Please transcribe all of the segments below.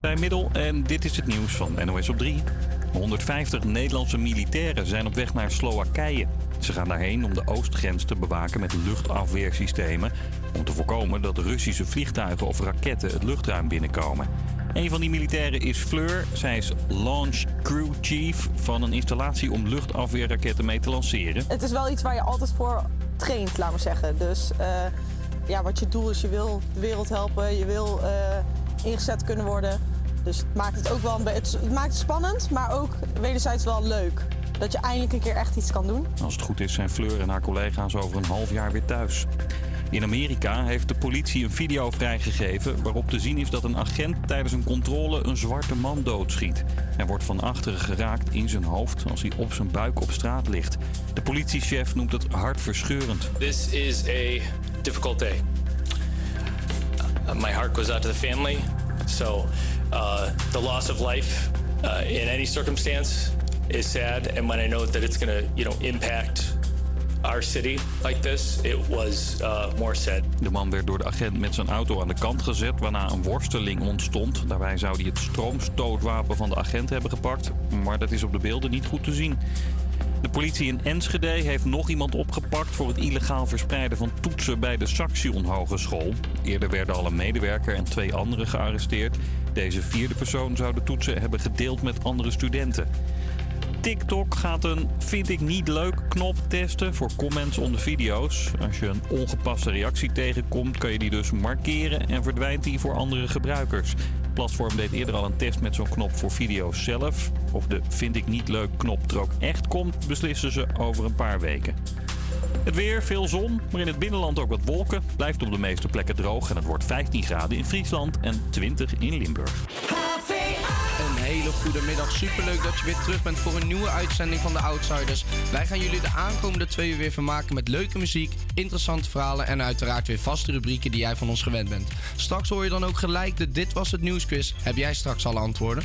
Bij Middel en dit is het nieuws van NOS op 3. 150 Nederlandse militairen zijn op weg naar Slowakije. Ze gaan daarheen om de oostgrens te bewaken met luchtafweersystemen... om te voorkomen dat Russische vliegtuigen of raketten het luchtruim binnenkomen. Een van die militairen is Fleur. Zij is Launch Crew Chief van een installatie om luchtafweerraketten mee te lanceren. Het is wel iets waar je altijd voor traint, laat maar zeggen. Dus uh, ja, wat je doel is, je wil de wereld helpen, je wil uh, ingezet kunnen worden. Dus het maakt het ook wel. Het maakt het spannend, maar ook wederzijds wel leuk. Dat je eindelijk een keer echt iets kan doen. Als het goed is, zijn Fleur en haar collega's over een half jaar weer thuis. In Amerika heeft de politie een video vrijgegeven waarop te zien is dat een agent tijdens een controle een zwarte man doodschiet. Hij wordt van achteren geraakt in zijn hoofd als hij op zijn buik op straat ligt. De politiechef noemt het hartverscheurend. This is a difficult day. Uh, my heart goes out to the family. So uh, the loss of life uh, in any circumstance is sad, and when I know that it's going to, you know, impact our city like this, it was uh, more sad. De man werd door de agent met zijn auto aan de kant gezet, waarna een worsteling ontstond. Daarbij zou hij het stroomstootwapen van de agent hebben gepakt, maar dat is op de beelden niet goed te zien. De politie in Enschede heeft nog iemand opgepakt voor het illegaal verspreiden van toetsen bij de Saxion Hogeschool. Eerder werden al een medewerker en twee anderen gearresteerd. Deze vierde persoon zou de toetsen hebben gedeeld met andere studenten. TikTok gaat een vind ik niet leuk knop testen voor comments onder video's. Als je een ongepaste reactie tegenkomt, kan je die dus markeren en verdwijnt die voor andere gebruikers. Platform deed eerder al een test met zo'n knop voor video's zelf. Of de vind ik niet leuk knop er ook echt komt, beslissen ze over een paar weken. Het weer, veel zon, maar in het binnenland ook wat wolken. Blijft op de meeste plekken droog en het wordt 15 graden in Friesland en 20 in Limburg hele goede middag. Superleuk dat je weer terug bent voor een nieuwe uitzending van de Outsiders. Wij gaan jullie de aankomende twee uur weer vermaken met leuke muziek, interessante verhalen en uiteraard weer vaste rubrieken die jij van ons gewend bent. Straks hoor je dan ook gelijk de Dit Was Het Nieuwsquiz. Heb jij straks alle antwoorden?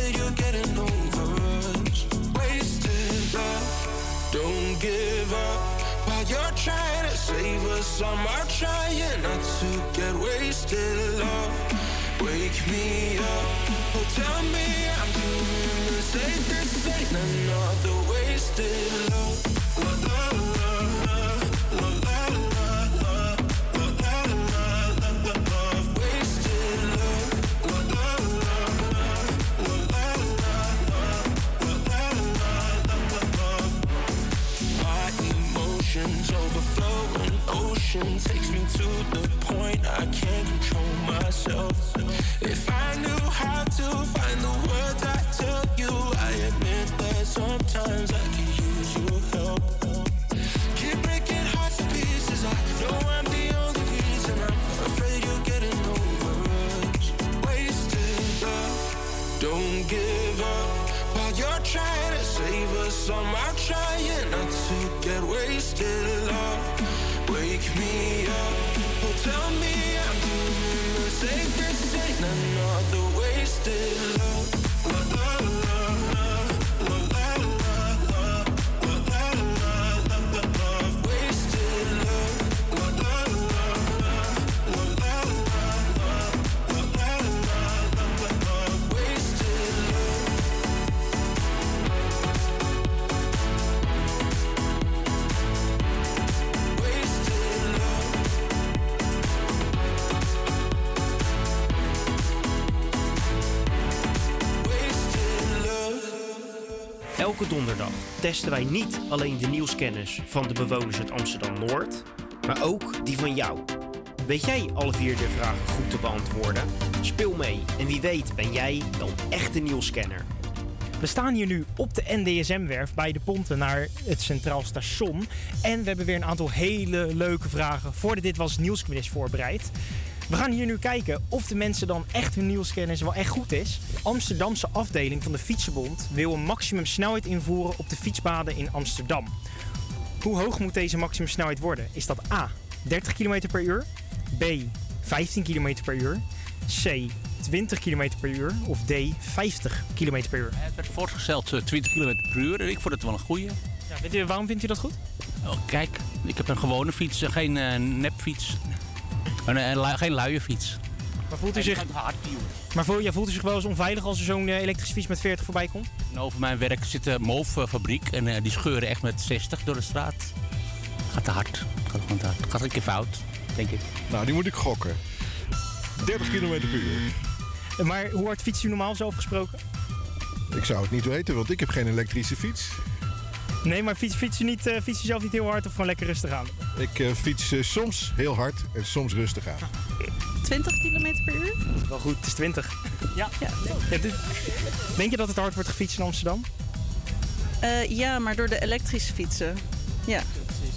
I'm out trying not to get wasted. Love, wake me up. Oh, tell me I'm doing the. This ain't another wasted testen wij niet alleen de nieuwskennis van de bewoners uit Amsterdam-Noord, maar ook die van jou. Weet jij alle vier de vragen goed te beantwoorden? Speel mee en wie weet ben jij wel echte nieuwscanner. We staan hier nu op de NDSM-werf bij de ponten naar het Centraal Station. En we hebben weer een aantal hele leuke vragen voor de Dit Was Nieuwsquiz voorbereid. We gaan hier nu kijken of de mensen dan echt hun nieuwskennis wel echt goed is. De Amsterdamse afdeling van de Fietsenbond wil een maximumsnelheid invoeren op de fietspaden in Amsterdam. Hoe hoog moet deze maximumsnelheid worden? Is dat A, 30 km per uur? B, 15 km per uur? C, 20 km per uur? Of D, 50 km per uur? Het werd voorgesteld eh, 20 km per uur en ik vond het wel een goeie. Ja, weet u, waarom vindt u dat goed? Oh, kijk, ik heb een gewone fiets, eh, geen eh, nepfiets. Een, eh, geen luie fiets. Maar voelt u zich, maar voel, ja, voelt u zich wel eens onveilig als er zo'n eh, elektrische fiets met 40 voorbij komt? Over mijn werk zit de MOV-fabriek en eh, die scheuren echt met 60 door de straat. Gaat te hard. Gaat gewoon te hard. Gaat een keer fout, denk ik. Nou, die moet ik gokken. 30 km per uur. Maar hoe hard fietst u normaal zelf gesproken? Ik zou het niet weten, want ik heb geen elektrische fiets. Nee, maar fiets, fiets, u niet, eh, fiets u zelf niet heel hard of gewoon lekker rustig aan? Ik eh, fiets eh, soms heel hard en soms rustig aan. 20 km per uur? Wel goed, het is 20. Ja. Ja, dit- denk je dat het hard wordt gefietst in Amsterdam? Eh, ja, maar door de elektrische fietsen. Ja.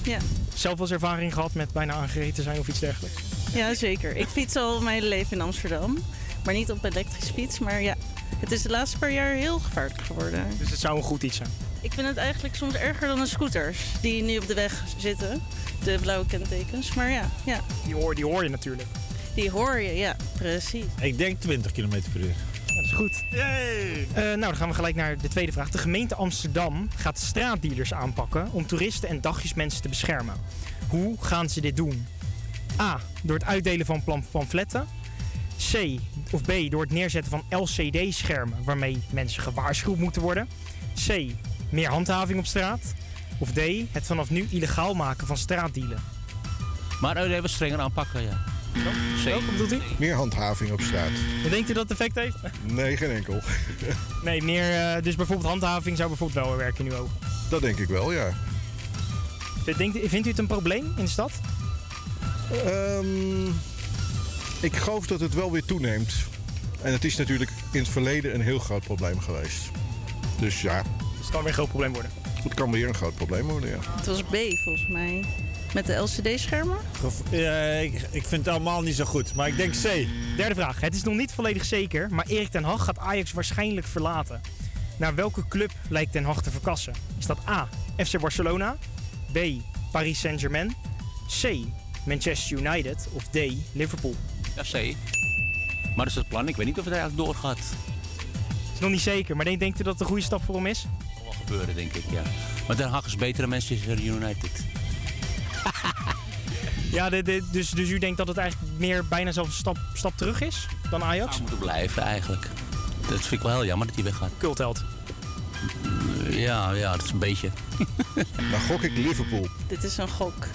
Ja. Zelf wel eens ervaring gehad met bijna aangereden zijn of iets dergelijks? ja, zeker. Ik fiets al mijn hele leven in Amsterdam. Maar niet op elektrische fiets. Maar ja, het is de laatste paar jaar heel gevaarlijk geworden. Dus het zou een goed iets zijn. Ik vind het eigenlijk soms erger dan de scooters die nu op de weg zitten. De blauwe kentekens. Maar ja, ja. Die hoor, die hoor je natuurlijk. die hoor je. Ja, precies. Ik denk 20 km per uur. Ja, dat is goed. Eh, nou, dan gaan we gelijk naar de tweede vraag. De gemeente Amsterdam gaat straatdealers aanpakken om toeristen en dagjesmensen te beschermen. Hoe gaan ze dit doen? A. Door het uitdelen van pam- pamfletten. C. Of B. Door het neerzetten van LCD-schermen waarmee mensen gewaarschuwd moeten worden. C. Meer handhaving op straat. Of D. Het vanaf nu illegaal maken van straatdealen. Maar uh, even strenger aanpakken, ja. Welke bedoelt u? Meer handhaving op straat. Denkt u dat het effect heeft? Nee, geen enkel. Nee, meer, eh, dus bijvoorbeeld handhaving zou bijvoorbeeld wel werken in uw ogen. Dat denk ik wel, ja. Denkt, vindt u het een probleem in de stad? Ehm, ik geloof dat het wel weer toeneemt. En het is natuurlijk in het verleden een heel groot probleem geweest. Dus ja, kan weer een groot probleem worden. Het kan weer een groot probleem worden, ja. Het was B volgens mij. Met de LCD-schermen? Ja, ik, ik vind het allemaal niet zo goed, maar ik denk C. Derde vraag. Het is nog niet volledig zeker, maar Erik ten Hag gaat Ajax waarschijnlijk verlaten. Naar welke club lijkt ten Hag te verkassen? Is dat A. FC Barcelona, B. Paris Saint-Germain, C. Manchester United of D. Liverpool? Ja, C. Maar dat is het plan. Ik weet niet of het eigenlijk doorgaat. Is nog niet zeker, maar denk, denkt u dat het een goede stap voor hem is? Gebeuren, denk ik, ja. Maar Den Haag is beter dan Manchester United. Ja, de, de- dus, dus u denkt dat het eigenlijk meer bijna zelfs een stap, stap terug is dan Ajax? Zou moeten blijven, eigenlijk. Dat vind ik wel heel jammer dat hij weggaat. Cultheld. Ja, ja, dat is een beetje. Dan gok ik Liverpool. Dit is een gok.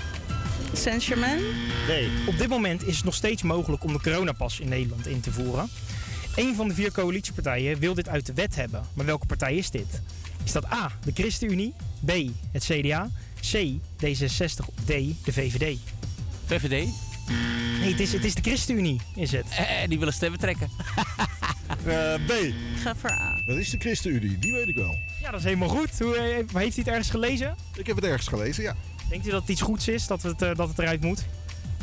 Saint-Germain? Nee. Op dit moment is het nog steeds mogelijk om de coronapas in Nederland in te voeren. Een van de vier coalitiepartijen wil dit uit de wet hebben. Maar welke partij is dit? Is dat A, de ChristenUnie, B, het CDA, C, D66 of D, de VVD? VVD? Nee, het is, het is de ChristenUnie, is het. Eh, die willen stemmen trekken. Eh, B. Ik ga voor A. Dat is de ChristenUnie, die weet ik wel. Ja, dat is helemaal goed. Hoe, eh, heeft hij het ergens gelezen? Ik heb het ergens gelezen, ja. Denkt u dat het iets goeds is, dat het, eh, dat het eruit moet?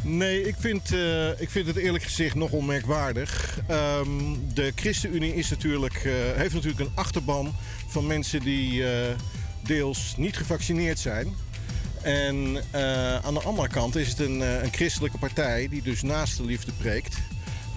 Nee, ik vind, eh, ik vind het eerlijk gezegd nogal merkwaardig. Ehm, de ChristenUnie is natuurlijk, eh, heeft natuurlijk een achterban van mensen die eh, deels niet gevaccineerd zijn. En eh, aan de andere kant is het een, eh, een christelijke partij die dus naast de liefde preekt.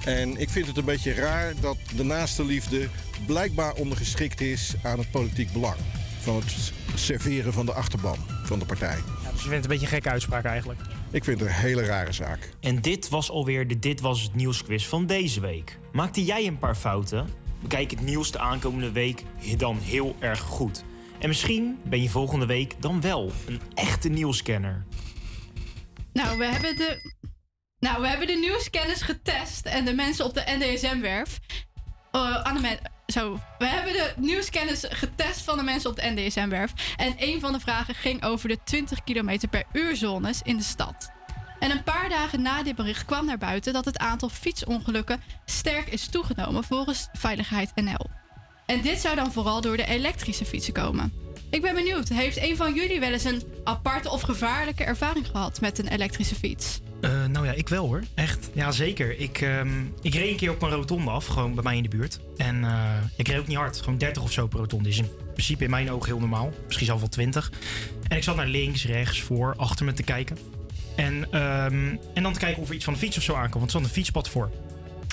En ik vind het een beetje raar dat de naaste liefde blijkbaar ondergeschikt is aan het politiek belang. Van het serveren van de achterban van de partij. Ja, dus je vindt het een beetje een gekke uitspraak eigenlijk. Ik vind het een hele rare zaak. En dit was alweer de Dit Was Het Nieuwsquiz van deze week. Maakte jij een paar fouten? Bekijk het nieuws de aankomende week dan heel erg goed. En misschien ben je volgende week dan wel een echte nieuwscanner. Nou, we hebben de, nou, we hebben de nieuwskennis getest en de mensen op de NDSM-werf. aan de men- zo, we hebben de nieuwskennis getest van de mensen op de NDSM-werf. En een van de vragen ging over de 20 km per uur zones in de stad. En een paar dagen na dit bericht kwam naar buiten dat het aantal fietsongelukken sterk is toegenomen volgens Veiligheid NL. En dit zou dan vooral door de elektrische fietsen komen. Ik ben benieuwd, heeft een van jullie wel eens een aparte of gevaarlijke ervaring gehad met een elektrische fiets? Eh, nou ja, ik wel hoor. Echt. Ja, zeker. Ik, ehm, ik reed een keer op een rotonde af, gewoon bij mij in de buurt. En eh, ik reed ook niet hard. Gewoon 30 of zo per rotonde. Is in principe in mijn ogen heel normaal. Misschien zelfs wel 20. En ik zat naar links, rechts, voor, achter me te kijken. En, ehm, en dan te kijken of er iets van de fiets of zo aankomt. Want er stond een fietspad voor.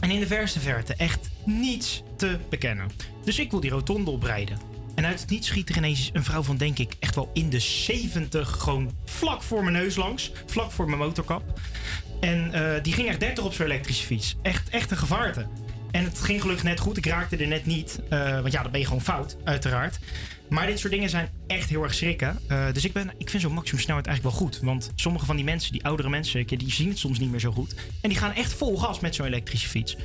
En in de verste verte echt niets te bekennen. Dus ik wil die rotonde oprijden. En uit het niets schiet er ineens een vrouw van, denk ik, echt wel in de 70. Gewoon vlak voor mijn neus langs. Vlak voor mijn motorkap. En eh, die ging echt 30 op zo'n elektrische fiets. Echt, echt een gevaarte. En het ging gelukkig net goed. Ik raakte er net niet. eh, want ja, dan ben je gewoon fout, uiteraard. Maar dit soort dingen zijn echt heel erg schrikken. Eh, dus ik, ben, ik vind zo'n maximumsnelheid eigenlijk wel goed. Want sommige van die mensen, die oudere mensen, die zien het soms niet meer zo goed. En die gaan echt vol gas met zo'n elektrische fiets.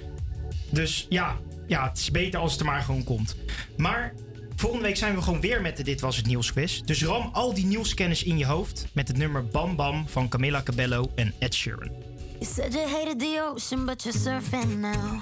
Dus ja, ja, het is beter als het er maar gewoon komt. Maar volgende week zijn we gewoon weer met de Dit Was Het Nieuwsquiz. Dus ram al die nieuwskennis in je hoofd met het nummer Bam Bam van Camilla Cabello en Ed Sheeran. You said you hated the ocean, but you're surfing now.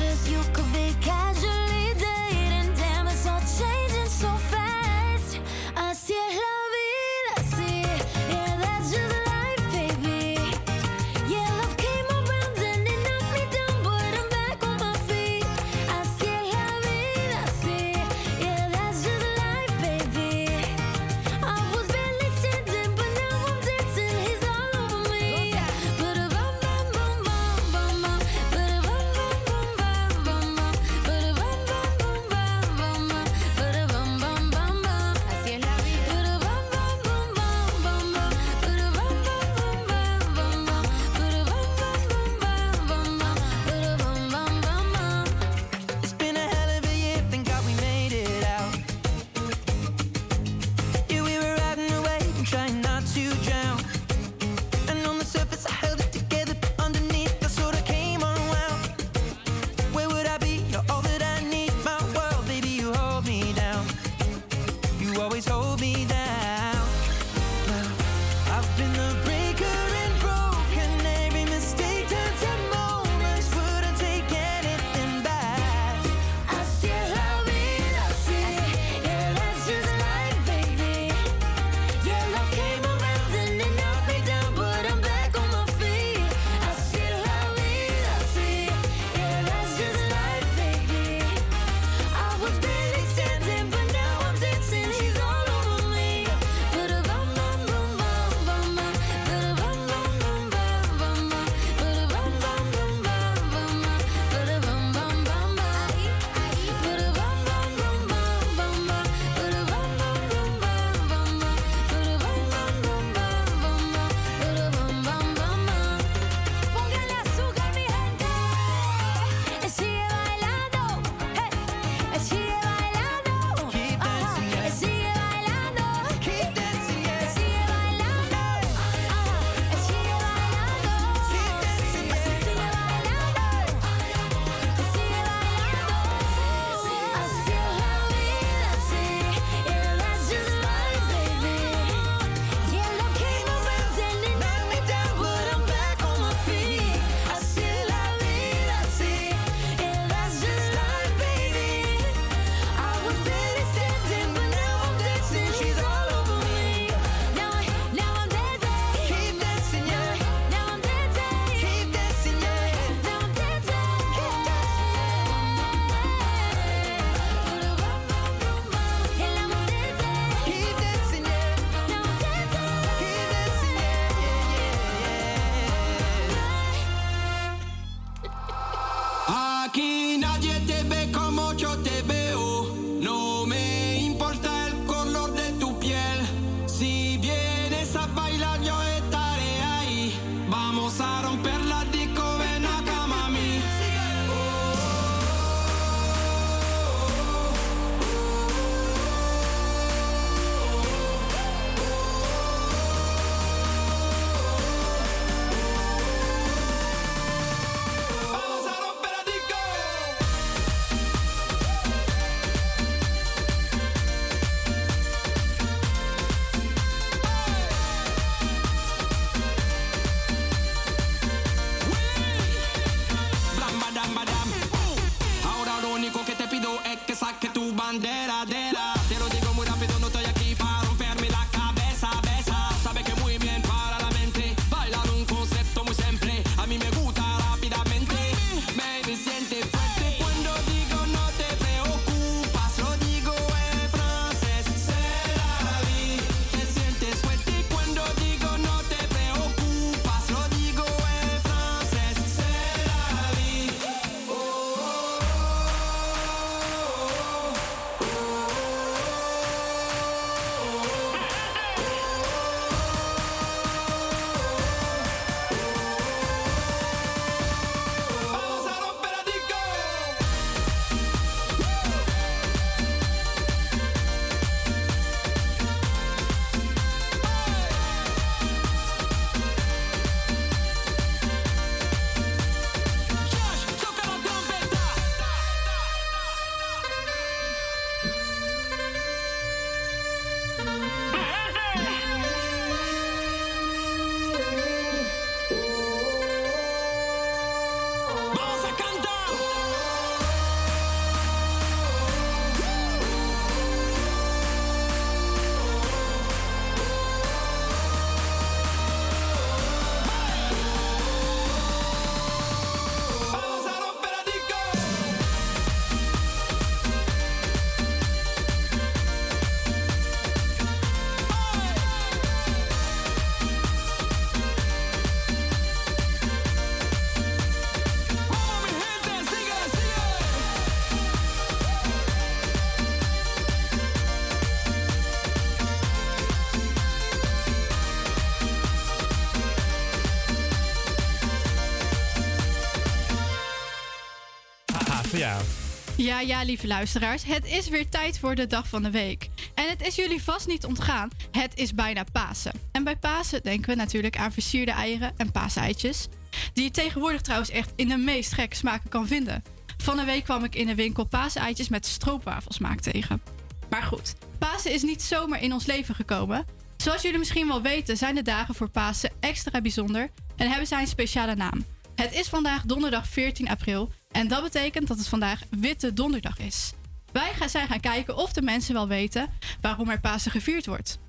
Ja, ja, lieve luisteraars. Het is weer tijd voor de dag van de week. En het is jullie vast niet ontgaan. Het is bijna Pasen. En bij Pasen denken we natuurlijk aan versierde eieren en paaseitjes. Die je tegenwoordig trouwens echt in de meest gekke smaken kan vinden. Van de week kwam ik in een winkel paaseitjes met stroopwafelsmaak tegen. Maar goed, Pasen is niet zomaar in ons leven gekomen. Zoals jullie misschien wel weten zijn de dagen voor Pasen extra bijzonder en hebben zij een speciale naam. Het is vandaag donderdag 14 april en dat betekent dat het vandaag Witte Donderdag is. Wij gaan, zijn gaan kijken of de mensen wel weten waarom er Pasen gevierd wordt.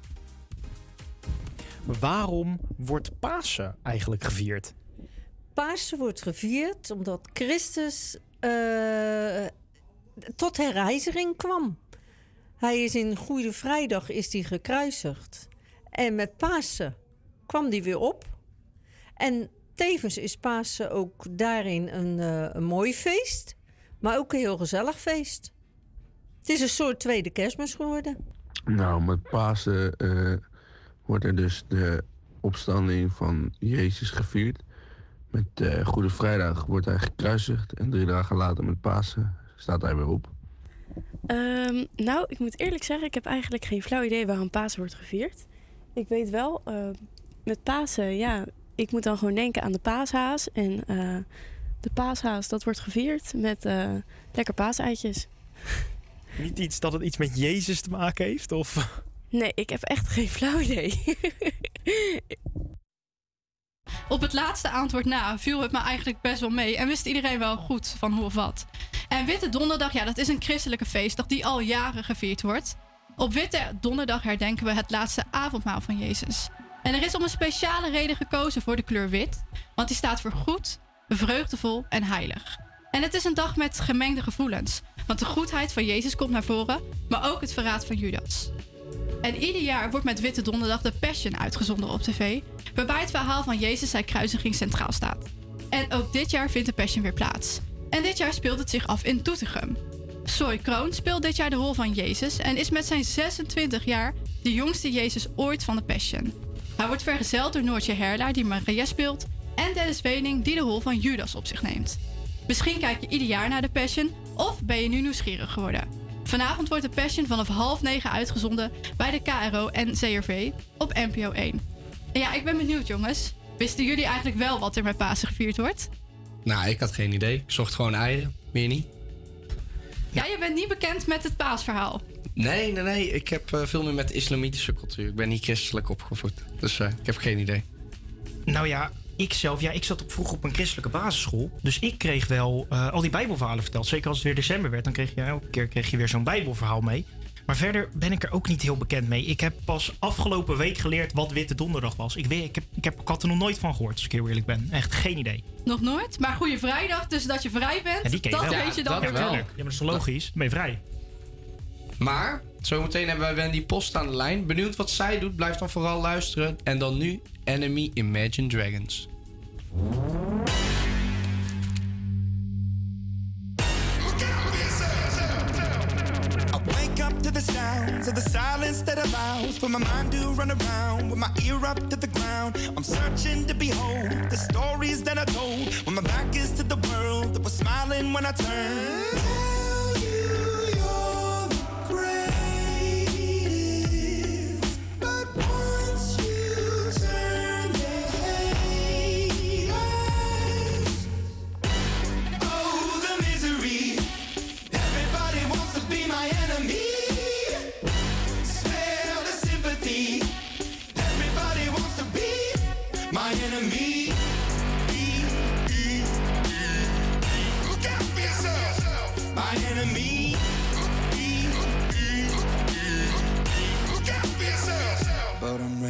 Waarom wordt Pasen eigenlijk gevierd? Pasen wordt gevierd omdat Christus eh, tot herrijzering kwam. Hij is in Goede Vrijdag is hij gekruisigd. En met Pasen kwam hij weer op. En tevens is Pasen ook daarin een, eh, een mooi feest. Maar ook een heel gezellig feest. Het is een soort tweede kerstmis geworden. Nou, met Pasen eh, wordt er dus de opstanding van Jezus gevierd. Met eh, Goede Vrijdag wordt hij gekruisigd. En drie dagen later met Pasen staat hij weer op. Ehm, nou, ik moet eerlijk zeggen, ik heb eigenlijk geen flauw idee waarom Pasen wordt gevierd. Ik weet wel, eh, met Pasen, ja, ik moet dan gewoon denken aan de paashaas. En eh, de paashaas, dat wordt gevierd met eh, lekker paaseitjes. Niet iets dat het iets met Jezus te maken heeft? Of... Nee, ik heb echt geen flauw idee. Op het laatste antwoord na viel het me eigenlijk best wel mee en wist iedereen wel goed van hoe of wat. En Witte Donderdag, ja, dat is een christelijke feestdag die al jaren gevierd wordt. Op Witte Donderdag herdenken we het laatste avondmaal van Jezus. En er is om een speciale reden gekozen voor de kleur wit, want die staat voor goed, vreugdevol en heilig. En het is een dag met gemengde gevoelens, want de goedheid van Jezus komt naar voren, maar ook het verraad van Judas. En ieder jaar wordt met Witte Donderdag de Passion uitgezonden op tv, waarbij het verhaal van Jezus zijn kruisiging centraal staat. En ook dit jaar vindt de Passion weer plaats. En dit jaar speelt het zich af in Doetinchem. Soy Kroon speelt dit jaar de rol van Jezus en is met zijn 26 jaar de jongste Jezus ooit van de Passion. Hij wordt vergezeld door Noortje Herlaar, die Maria speelt, en Dennis Wening, die de rol van Judas op zich neemt. Misschien kijk je ieder jaar naar de Passion, of ben je nu nieuwsgierig geworden. Vanavond wordt de Passion vanaf half negen uitgezonden bij de KRO en CRV op NPO 1. En ja, ik ben benieuwd jongens. Wisten jullie eigenlijk wel wat er met Pasen gevierd wordt? Nou, ik had geen idee. Ik zocht gewoon eieren. Meer niet. Ja, je bent niet bekend met het paasverhaal. Nee, nee, nee. Ik heb eh, veel meer met islamitische cultuur. Ik ben niet christelijk opgevoed. Dus eh, ik heb geen idee. Nou ja, ik zelf, ja, ik zat op, vroeger op een christelijke basisschool. Dus ik kreeg wel eh, al die bijbelverhalen verteld. Zeker als het weer december werd, dan kreeg je elke keer kreeg je weer zo'n bijbelverhaal mee. Maar verder ben ik er ook niet heel bekend mee. Ik heb pas afgelopen week geleerd wat Witte Donderdag was. Ik, weet, ik, heb, ik, heb, ik had er nog nooit van gehoord, als ik heel eerlijk ben. Echt geen idee. Nog nooit? Maar Goede Vrijdag, dus dat je vrij bent, Ja, die ken je dat wel. weet je dan weer wel. Ja, maar dat is logisch? Ben je vrij? Maar zometeen hebben wij Wendy Post aan de lijn. Benieuwd wat zij doet? Blijf dan vooral luisteren. En dan nu Enemy Imagine Dragons. To the silence that allows for my mind to run around with my ear up to the ground. I'm searching to behold the stories that I told when my back is to the world that was smiling when I turned.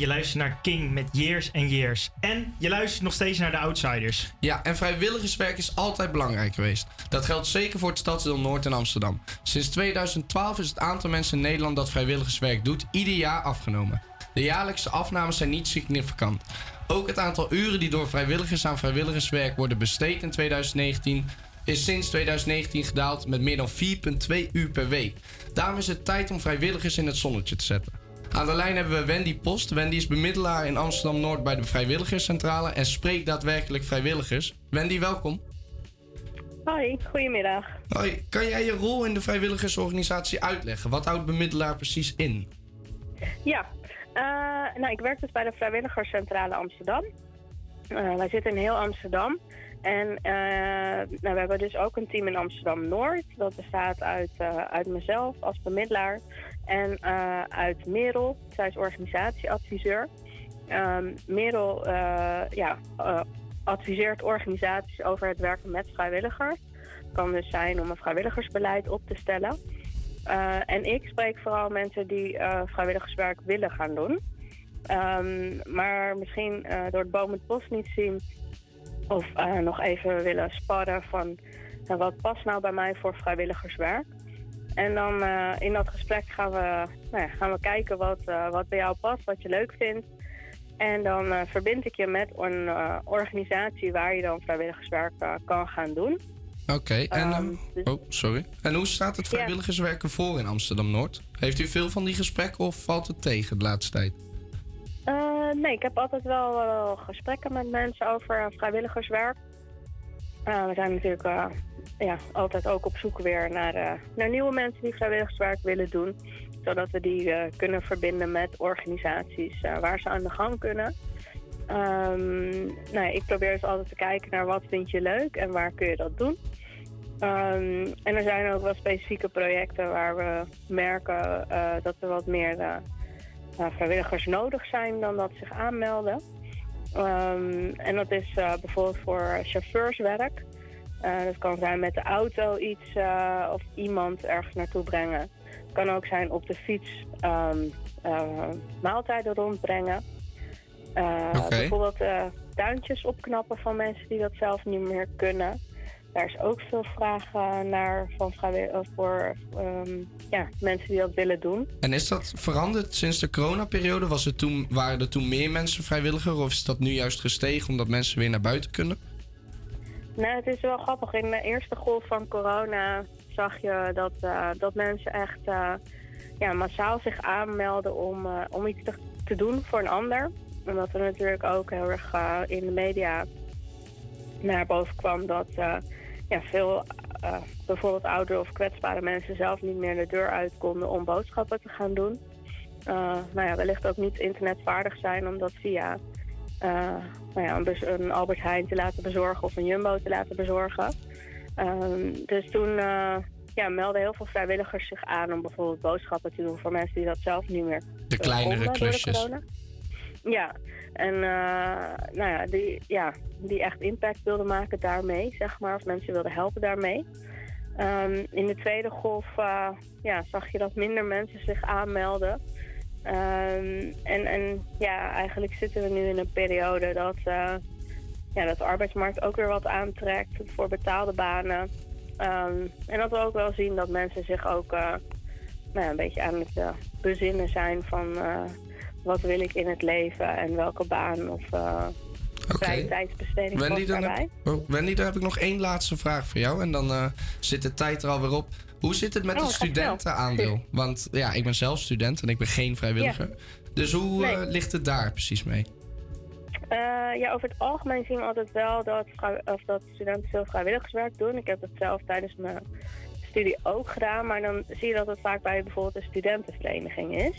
je luistert naar King met Years and Years. En je luistert nog steeds naar de Outsiders. Ja, en vrijwilligerswerk is altijd belangrijk geweest. Dat geldt zeker voor het stadsdeel Noord en Amsterdam. Sinds 2012 is het aantal mensen in Nederland dat vrijwilligerswerk doet ieder jaar afgenomen. De jaarlijkse afnames zijn niet significant. Ook het aantal uren die door vrijwilligers aan vrijwilligerswerk worden besteed in 2019 is sinds 2019 gedaald met meer dan 4,2 uur per week. Daarom is het tijd om vrijwilligers in het zonnetje te zetten. Aan de lijn hebben we Wendy Post. Wendy is bemiddelaar in Amsterdam Noord bij de Vrijwilligerscentrale en spreekt daadwerkelijk vrijwilligers. Wendy, welkom. Hoi, goedemiddag. Hoi, kan jij je rol in de vrijwilligersorganisatie uitleggen? Wat houdt bemiddelaar precies in? Ja, eh, nou, ik werk dus bij de Vrijwilligerscentrale Amsterdam. Eh, wij zitten in heel Amsterdam. En eh, nou, we hebben dus ook een team in Amsterdam-Noord. Dat bestaat uit, uit mezelf als bemiddelaar en eh, uit Merel. Zij is organisatieadviseur. Ehm Merel eh, ja, eh, adviseert organisaties over het werken met vrijwilligers. Het kan dus zijn om een vrijwilligersbeleid op te stellen. En ik spreek vooral mensen die vrijwilligerswerk willen gaan doen. Ehm, maar misschien door het boom het bos niet zien of nog even willen sparren van wat past nou bij mij voor vrijwilligerswerk. En dan eh, in dat gesprek gaan we, nou ja, gaan we kijken wat, eh, wat bij jou past, wat je leuk vindt. En dan eh, verbind ik je met een organisatie waar je dan vrijwilligerswerk kan gaan doen. Oké, en... Ehm, ehm, oh, sorry. En hoe staat het vrijwilligerswerk ervoor in Amsterdam-Noord? Heeft u veel van die gesprekken of valt het tegen de laatste tijd? Nee, ik heb altijd wel gesprekken met mensen over vrijwilligerswerk. Eh, we zijn natuurlijk eh, ja, altijd ook op zoek weer naar, eh, naar nieuwe mensen die vrijwilligerswerk willen doen. Zodat we die kunnen verbinden met organisaties waar ze aan de gang kunnen. Ehm, nou, ik probeer dus altijd te kijken naar wat vind je leuk en waar kun je dat doen. Ehm, en er zijn ook wel specifieke projecten waar we merken dat er wat meer vrijwilligers nodig zijn dan dat zich aanmelden. Ehm, en dat is eh, bijvoorbeeld voor chauffeurswerk. Eh, dat kan zijn met de auto iets eh, of iemand ergens naartoe brengen. Het kan ook zijn op de fiets ehm, eh, maaltijden rondbrengen. Bijvoorbeeld tuintjes opknappen van mensen die dat zelf niet meer kunnen. Daar is ook veel vraag eh, naar van vrijwilligers voor ehm, ja, mensen die dat willen doen. En is dat veranderd sinds de coronaperiode? Was het toen, waren er toen meer mensen vrijwilliger of is dat nu juist gestegen omdat mensen weer naar buiten kunnen? Nou, het is wel grappig. In de eerste golf van corona zag je dat, eh, dat mensen echt eh, ja, massaal zich aanmelden om, eh, om iets te, te doen voor een ander. Omdat er natuurlijk ook heel erg eh, in de media naar boven kwam dat eh, ja, veel eh, bijvoorbeeld oudere of kwetsbare mensen zelf niet meer de deur uit konden om boodschappen te gaan doen. Eh, nou ja, wellicht ook niet internetvaardig zijn om dat via nou ja, een, Albert Heijn te laten bezorgen of een Jumbo te laten bezorgen. Ehm, dus toen ja, melden heel veel vrijwilligers zich aan om bijvoorbeeld boodschappen te doen voor mensen die dat zelf niet meer De kleinere konden door de klusjes. Ja, en eh, nou ja die, ja, die echt impact wilden maken daarmee, zeg maar. Of mensen wilden helpen daarmee. Ehm, in de tweede golf eh, ja, zag je dat minder mensen zich aanmelden. Ehm, en, en ja, eigenlijk zitten we nu in een periode dat, eh, ja, dat de arbeidsmarkt ook weer wat aantrekt voor betaalde banen. Ehm, en dat we ook wel zien dat mensen zich ook nou een beetje aan het bezinnen zijn van wat wil ik in het leven en welke baan of eh vrije tijdsbesteding Wendy dan, daarbij. heb, oh, Wendy, dan heb ik nog één laatste vraag voor jou. En dan eh, zit de tijd er alweer op. Hoe zit het met Oh, het studentenaandeel? Want ja, ik ben zelf student en ik ben geen vrijwilliger. Dus hoe Nee. eh, ligt het daar precies mee? Ja, over het algemeen zien we altijd wel dat, of dat studenten veel vrijwilligerswerk doen. Ik heb dat zelf tijdens mijn studie ook gedaan. Maar dan zie je dat het vaak bij bijvoorbeeld een studentenvereniging is.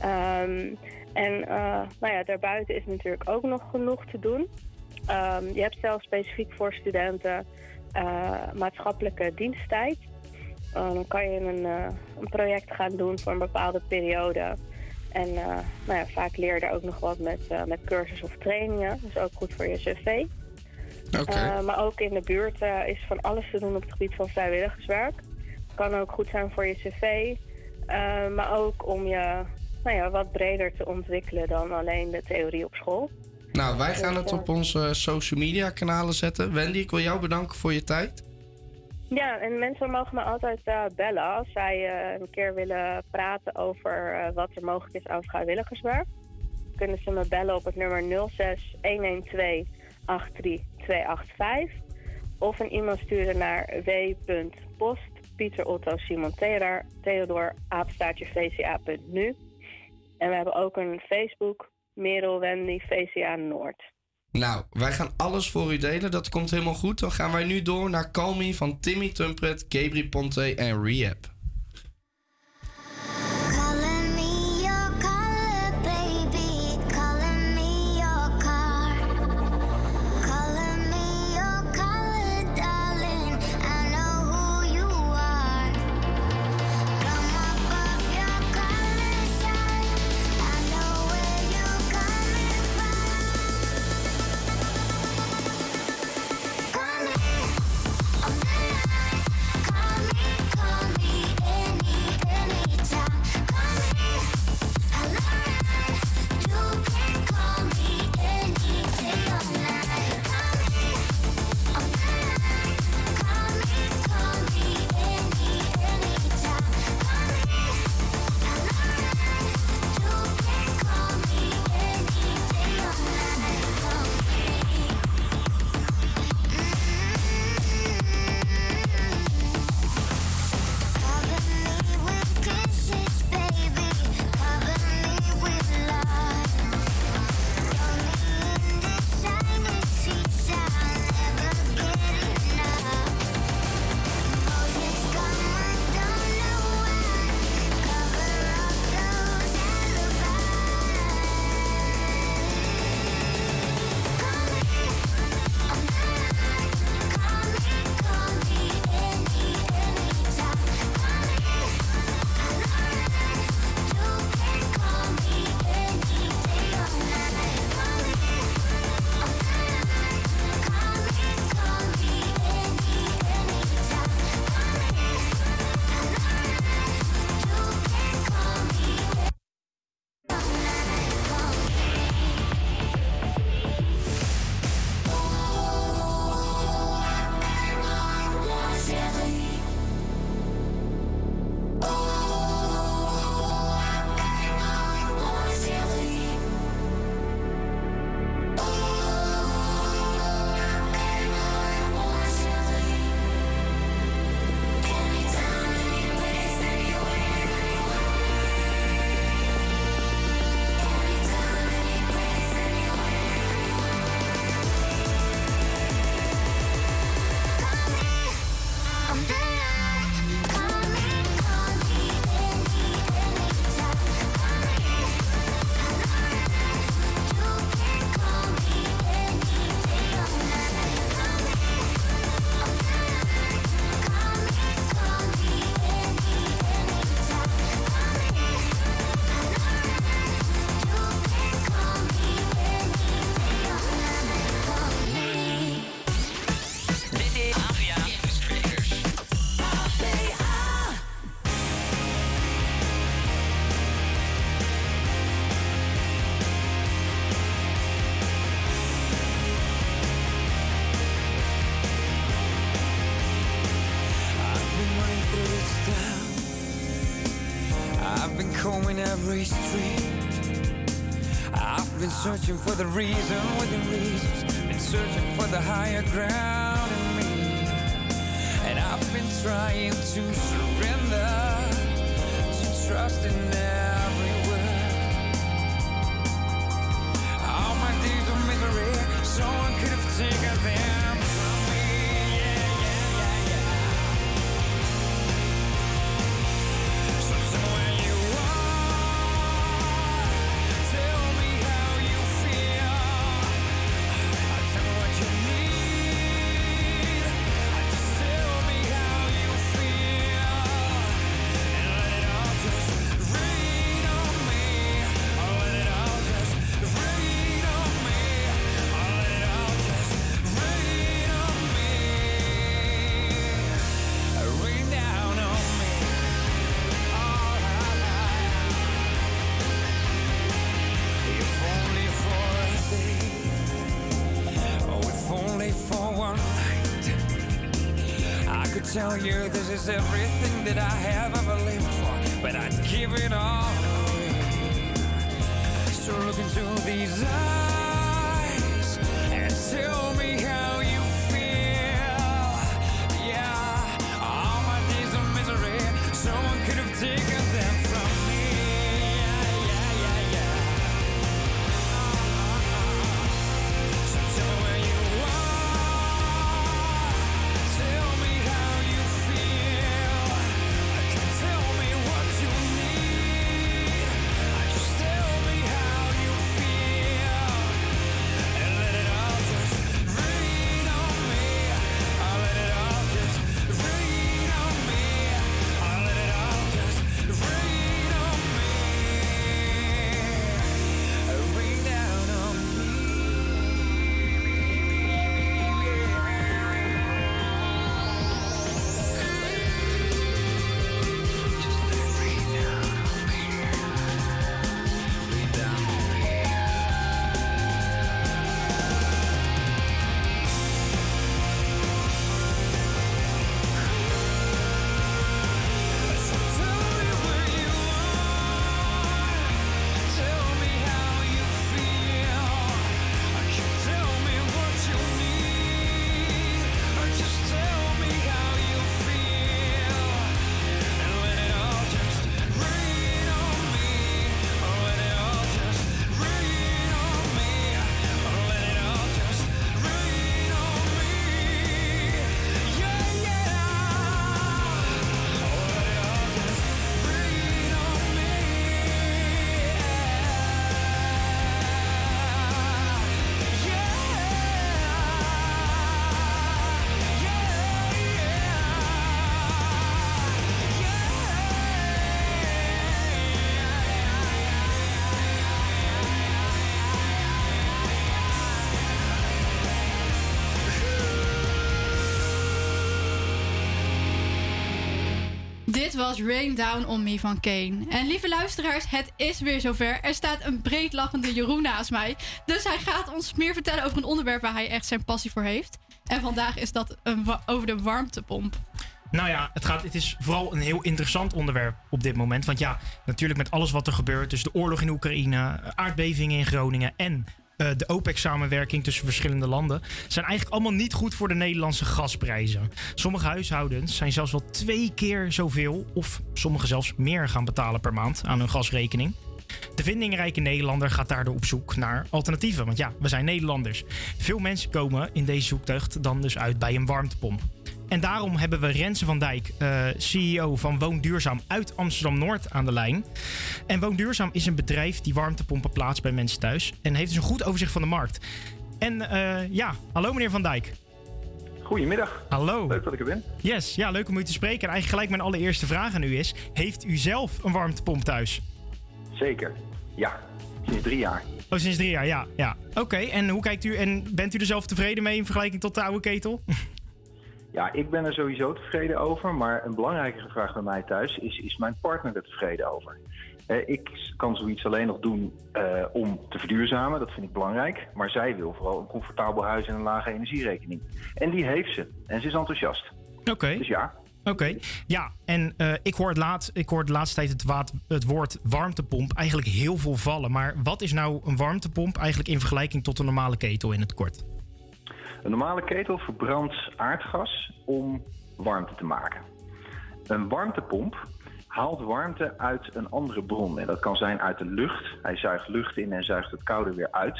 Ehm, en eh, nou ja, daarbuiten is natuurlijk ook nog genoeg te doen. Ehm, je hebt zelfs specifiek voor studenten eh, maatschappelijke diensttijd. Eh, dan kan je een, een project gaan doen voor een bepaalde periode. En nou ja, vaak leer je daar ook nog wat met, met cursus of trainingen. Dat is ook goed voor je cv. Maar ook in de buurt is van alles te doen op het gebied van vrijwilligerswerk. Kan ook goed zijn voor je cv. maar ook om je nou ja, wat breder te ontwikkelen dan alleen de theorie op school. Nou, wij gaan Dus, het eh, op onze social media kanalen zetten. Wendy, ik wil jou bedanken voor je tijd. Ja, en mensen mogen me altijd eh, bellen als zij eh, een keer willen praten over wat er mogelijk is aan vrijwilligerswerk. Kunnen ze me bellen op het nummer 06 112 83285 of een e-mail sturen naar w.post Pieter Otto Simon Theodor, Theodor apenstaartje vca.nu. En we hebben ook een Facebook, Merel Wendy VCA Noord. Nou, wij gaan alles voor u delen. Dat komt helemaal goed. Dan gaan wij nu door naar Call Me van Timmy Tumpret, Gabri Ponte en Rehab. Every street. I've been searching for the reason within reasons. Been searching for the higher ground in me. And I've been trying to surrender was Rain Down on Me van Kane. En lieve luisteraars, het is weer zover. Er staat een breed lachende Jeroen naast mij. Dus hij gaat ons meer vertellen over een onderwerp waar hij echt zijn passie voor heeft. En vandaag is dat over de warmtepomp. Nou ja, het, gaat, het is vooral een heel interessant onderwerp op dit moment. Want ja, natuurlijk met alles wat er gebeurt. Dus de oorlog in Oekraïne, aardbevingen in Groningen en eh, de OPEC-samenwerking tussen verschillende landen. zijn eigenlijk allemaal niet goed voor de Nederlandse gasprijzen. Sommige huishoudens zijn zelfs wel twee keer zoveel, of sommige zelfs meer gaan betalen per maand aan hun gasrekening. De vindingrijke Nederlander gaat daardoor op zoek naar alternatieven. Want ja, we zijn Nederlanders. Veel mensen komen in deze zoektocht dan dus uit bij een warmtepomp. En daarom hebben we Renze van Dijk, eh, CEO van Woonduurzaam uit Amsterdam-Noord aan de lijn. En Woonduurzaam is een bedrijf die warmtepompen plaatst bij mensen thuis. En heeft dus een goed overzicht van de markt. En eh, ja, hallo meneer Van Dijk. Goedemiddag. Hallo. Leuk dat ik er ben. Yes, ja, leuk om u te spreken. En eigenlijk gelijk mijn allereerste vraag aan u is... Heeft u zelf een warmtepomp thuis? Zeker. Ja, sinds drie jaar. Oh, sinds drie jaar, ja. ja. Oké, en hoe kijkt u... En bent u er zelf tevreden mee in vergelijking tot de oude ketel? Ja, ik ben er sowieso tevreden over. Maar een belangrijkere vraag bij mij thuis is: is mijn partner er tevreden over? Eh, ik kan zoiets alleen nog doen eh, om te verduurzamen, dat vind ik belangrijk. Maar zij wil vooral een comfortabel huis en een lage energierekening. En die heeft ze. En ze is enthousiast. Oké. Dus ja. Oké, ja, en eh, ik, hoor het laat, ik hoor de laatste tijd het, het woord warmtepomp eigenlijk heel veel vallen. Maar wat is nou een warmtepomp eigenlijk in vergelijking tot een normale ketel in het kort? Een normale ketel verbrandt aardgas om warmte te maken. Een warmtepomp haalt warmte uit een andere bron. En dat kan zijn uit de lucht. Hij zuigt lucht in en zuigt het koude weer uit.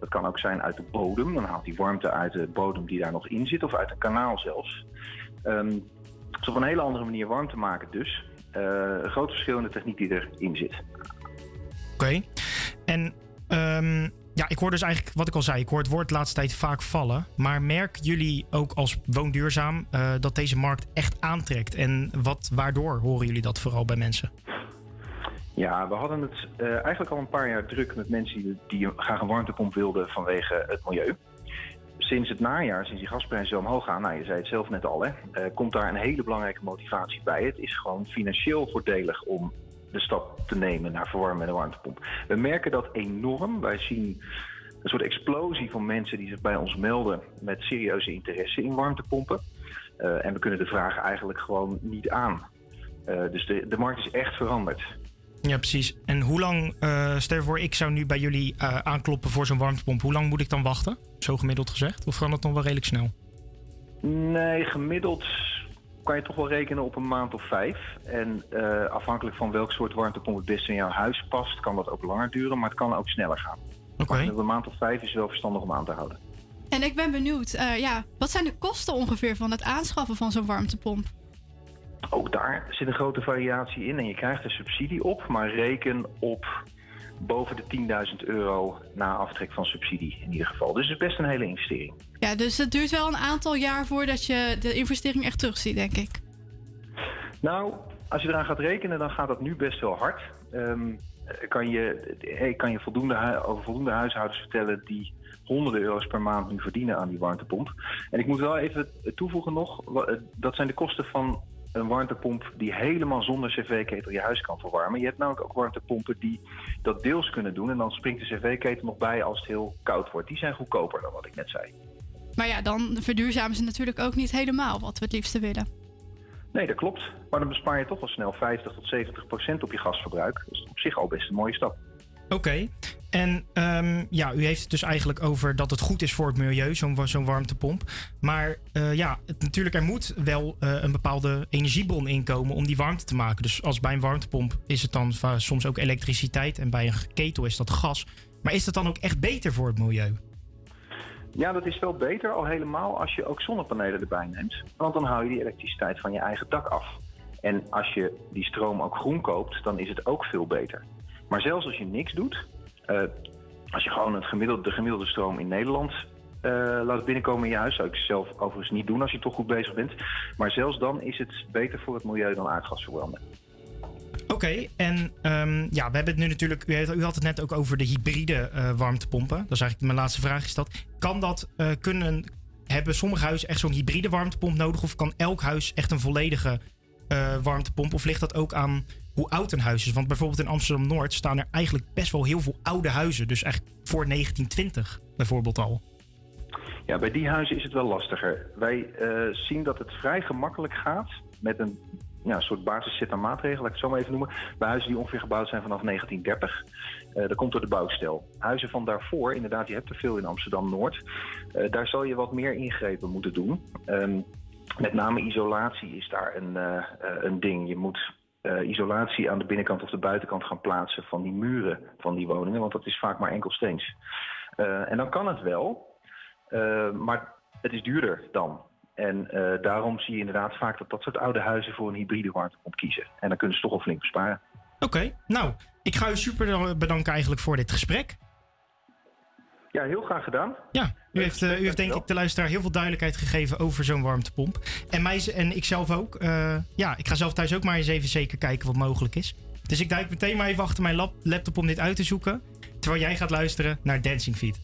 Dat kan ook zijn uit de bodem. Dan haalt hij warmte uit de bodem die daar nog in zit. Of uit een kanaal zelfs. Ehm, dus op een hele andere manier warmte maken dus. Eh, een groot verschil in de techniek die erin zit. Oké, en ehm, ja, ik hoor dus eigenlijk, wat ik al zei, ik hoor het woord de laatste tijd vaak vallen. Maar merken jullie ook als woonduurzaam eh, dat deze markt echt aantrekt? En wat, waardoor horen jullie dat vooral bij mensen? Ja, we hadden het eh, eigenlijk al een paar jaar druk met mensen die, die graag een warmtepomp wilden vanwege het milieu. Sinds het najaar, sinds die gasprijzen zo omhoog gaan, nou je zei het zelf net al, hè, eh, komt daar een hele belangrijke motivatie bij. Het is gewoon financieel voordelig om de stap te nemen naar verwarmen met een warmtepomp. We merken dat enorm. Wij zien een soort explosie van mensen die zich bij ons melden met serieuze interesse in warmtepompen. Eh, en we kunnen de vraag eigenlijk gewoon niet aan. Eh, dus de, de markt is echt veranderd. Ja, precies. En hoe lang, eh stel voor, ik zou nu bij jullie aankloppen voor zo'n warmtepomp. Hoe lang moet ik dan wachten? Zo gemiddeld gezegd? Of kan dat dan wel redelijk snel? Nee, gemiddeld kan je toch wel rekenen op een maand of vijf. En eh, afhankelijk van welk soort warmtepomp het beste in jouw huis past, kan dat ook langer duren, maar het kan ook sneller gaan. Oké. Maar Een maand of vijf is wel verstandig om aan te houden. En ik ben benieuwd, eh, ja, wat zijn de kosten ongeveer van het aanschaffen van zo'n warmtepomp? Ook daar zit een grote variatie in en je krijgt er subsidie op, maar reken op boven de 10.000 euro na aftrek van subsidie in ieder geval. Dus het is best een hele investering. Ja, dus het duurt wel een aantal jaar voordat je de investering echt terugziet, denk ik. Nou, als je eraan gaat rekenen, dan gaat dat nu best wel hard. Ehm, kan je, kan je voldoende, over voldoende huishoudens vertellen die honderden euro's per maand nu verdienen aan die warmtepomp. En ik moet wel even toevoegen nog, dat zijn de kosten van een warmtepomp die helemaal zonder cv-ketel je huis kan verwarmen. Je hebt namelijk ook warmtepompen die dat deels kunnen doen en dan springt de cv-ketel nog bij als het heel koud wordt. Die zijn goedkoper dan wat ik net zei. Maar ja, dan verduurzamen ze natuurlijk ook niet helemaal wat we het liefste willen. Nee, dat klopt. Maar dan bespaar je toch wel snel 50 tot 70 procent op je gasverbruik. Dat is op zich al best een mooie stap. Oké. En ehm, ja, u heeft het dus eigenlijk over dat het goed is voor het milieu, zo'n wa- zo'n warmtepomp. Maar eh, ja, het, natuurlijk, er moet wel eh, een bepaalde energiebron inkomen om die warmte te maken. Dus als bij een warmtepomp is het dan soms ook elektriciteit en bij een ketel is dat gas. Maar is dat dan ook echt beter voor het milieu? Ja, dat is wel beter, al helemaal als je ook zonnepanelen erbij neemt. Want dan hou je die elektriciteit van je eigen dak af. En als je die stroom ook groen koopt, dan is het ook veel beter. Maar zelfs als je niks doet, eh, als je gewoon het gemiddelde, de gemiddelde stroom in Nederland eh, laat binnenkomen in je huis, zou ik zelf overigens niet doen als je toch goed bezig bent. Maar zelfs dan is het beter voor het milieu dan aardgas verbranden. Oké, en ehm, ja, we hebben het nu natuurlijk. U, had het net ook over de hybride eh, warmtepompen. Dat is eigenlijk mijn laatste vraag. Is dat, kan dat kunnen. Hebben sommige huizen echt zo'n hybride warmtepomp nodig? Of kan elk huis echt een volledige warmtepomp? Of ligt dat ook aan hoe oud een huis is? Want bijvoorbeeld in Amsterdam Noord staan er eigenlijk best wel heel veel oude huizen. Dus eigenlijk voor 1920 bijvoorbeeld al. Ja, bij die huizen is het wel lastiger. Wij eh, zien dat het vrij gemakkelijk gaat met een ja, soort basisset aan maatregelen, laat ik het zo maar even noemen. Bij huizen die ongeveer gebouwd zijn vanaf 1930. Eh, dat komt door de bouwstijl. Huizen van daarvoor, inderdaad, je hebt er veel in Amsterdam-Noord. Eh, daar zal je wat meer ingrepen moeten doen. Ehm, met name isolatie is daar een, een ding. Je moet eh, isolatie aan de binnenkant of de buitenkant gaan plaatsen van die muren van die woningen, want dat is vaak maar enkelsteens. Eh en dan kan het wel, eh, maar het is duurder dan. En daarom zie je inderdaad vaak dat dat soort oude huizen voor een hybride warmtepomp kiezen. En dan kunnen ze toch al flink besparen. Oké, nou, ik ga u super bedanken eigenlijk voor dit gesprek. Ja, heel graag gedaan. Ja, u heeft, eh, u heeft denk ik de luisteraar heel veel duidelijkheid gegeven over zo'n warmtepomp. En, mij, en ik zelf ook. Eh, ja, ik ga zelf thuis ook maar eens even zeker kijken wat mogelijk is. Dus ik duik meteen maar even achter mijn lap- laptop om dit uit te zoeken. Terwijl jij gaat luisteren naar Dancing Feet.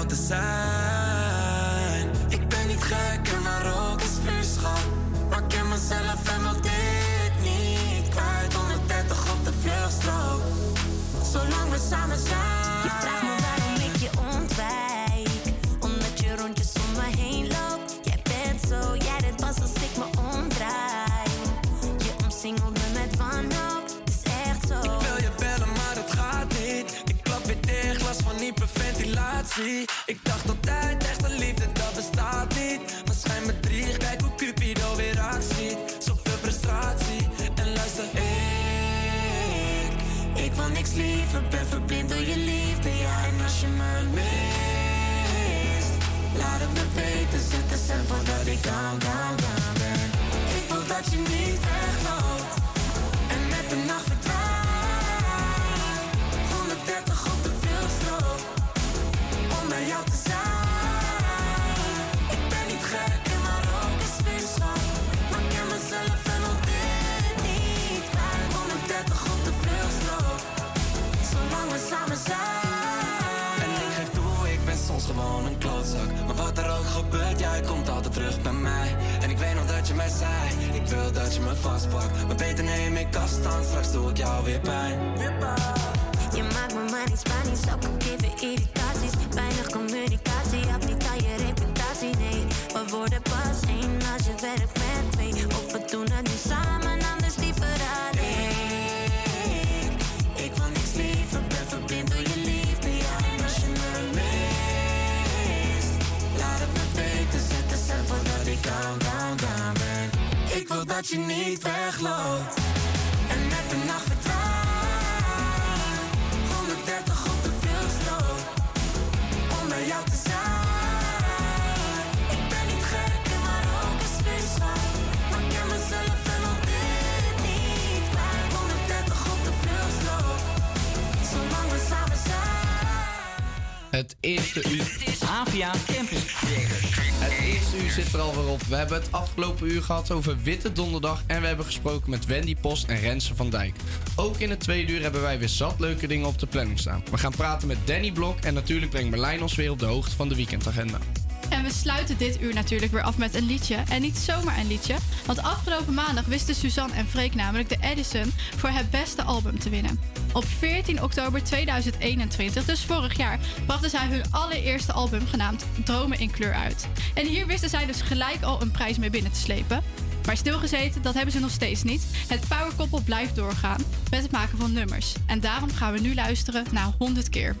out the side. Het eerste uur zit er alweer op. We hebben het afgelopen uur gehad over Witte Donderdag en we hebben gesproken met Wendy Post en Rensen van Dijk. Ook in het tweede uur hebben wij weer zat leuke dingen op de planning staan. We gaan praten met Danny Blok en natuurlijk brengt Merlijn ons weer op de hoogte van de weekendagenda. En we sluiten dit uur natuurlijk weer af met een liedje. En niet zomaar een liedje, want afgelopen maandag wisten Suzanne en Freek namelijk de Edison voor het beste album te winnen. Op 14 oktober 2021, dus vorig jaar, brachten zij hun allereerste album genaamd Dromen in Kleur uit. En hier wisten zij dus gelijk al een prijs mee binnen te slepen. Maar stilgezeten, dat hebben ze nog steeds niet. Het powerkoppel blijft doorgaan met het maken van nummers. En daarom gaan we nu luisteren naar 100 keer.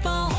step on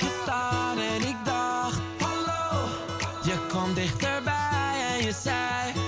gestaan en ik dacht: Hallo, je kwam dichterbij en je zei.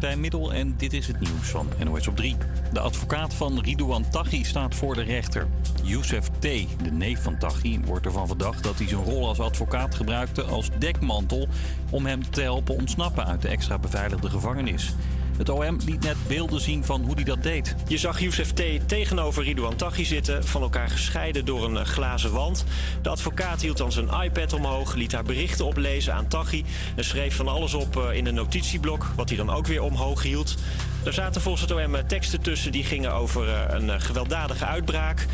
Martijn en dit is het nieuws van NOS op 3. De advocaat van Ridouan Taghi staat voor de rechter. Youssef T., de neef van Taghi, wordt ervan verdacht dat hij zijn rol als advocaat gebruikte als dekmantel om hem te helpen ontsnappen uit de extra beveiligde gevangenis. Het OM liet net beelden zien van hoe hij dat deed. Je zag Youssef T. tegenover Ridouan Taghi zitten, van elkaar gescheiden door een eh, glazen wand. De advocaat hield dan zijn iPad omhoog, liet haar berichten oplezen aan Taghi... en schreef van alles op eh, in een notitieblok, wat hij dan ook weer omhoog hield. Er zaten volgens het OM eh, teksten tussen die gingen over eh, een eh, gewelddadige uitbraak.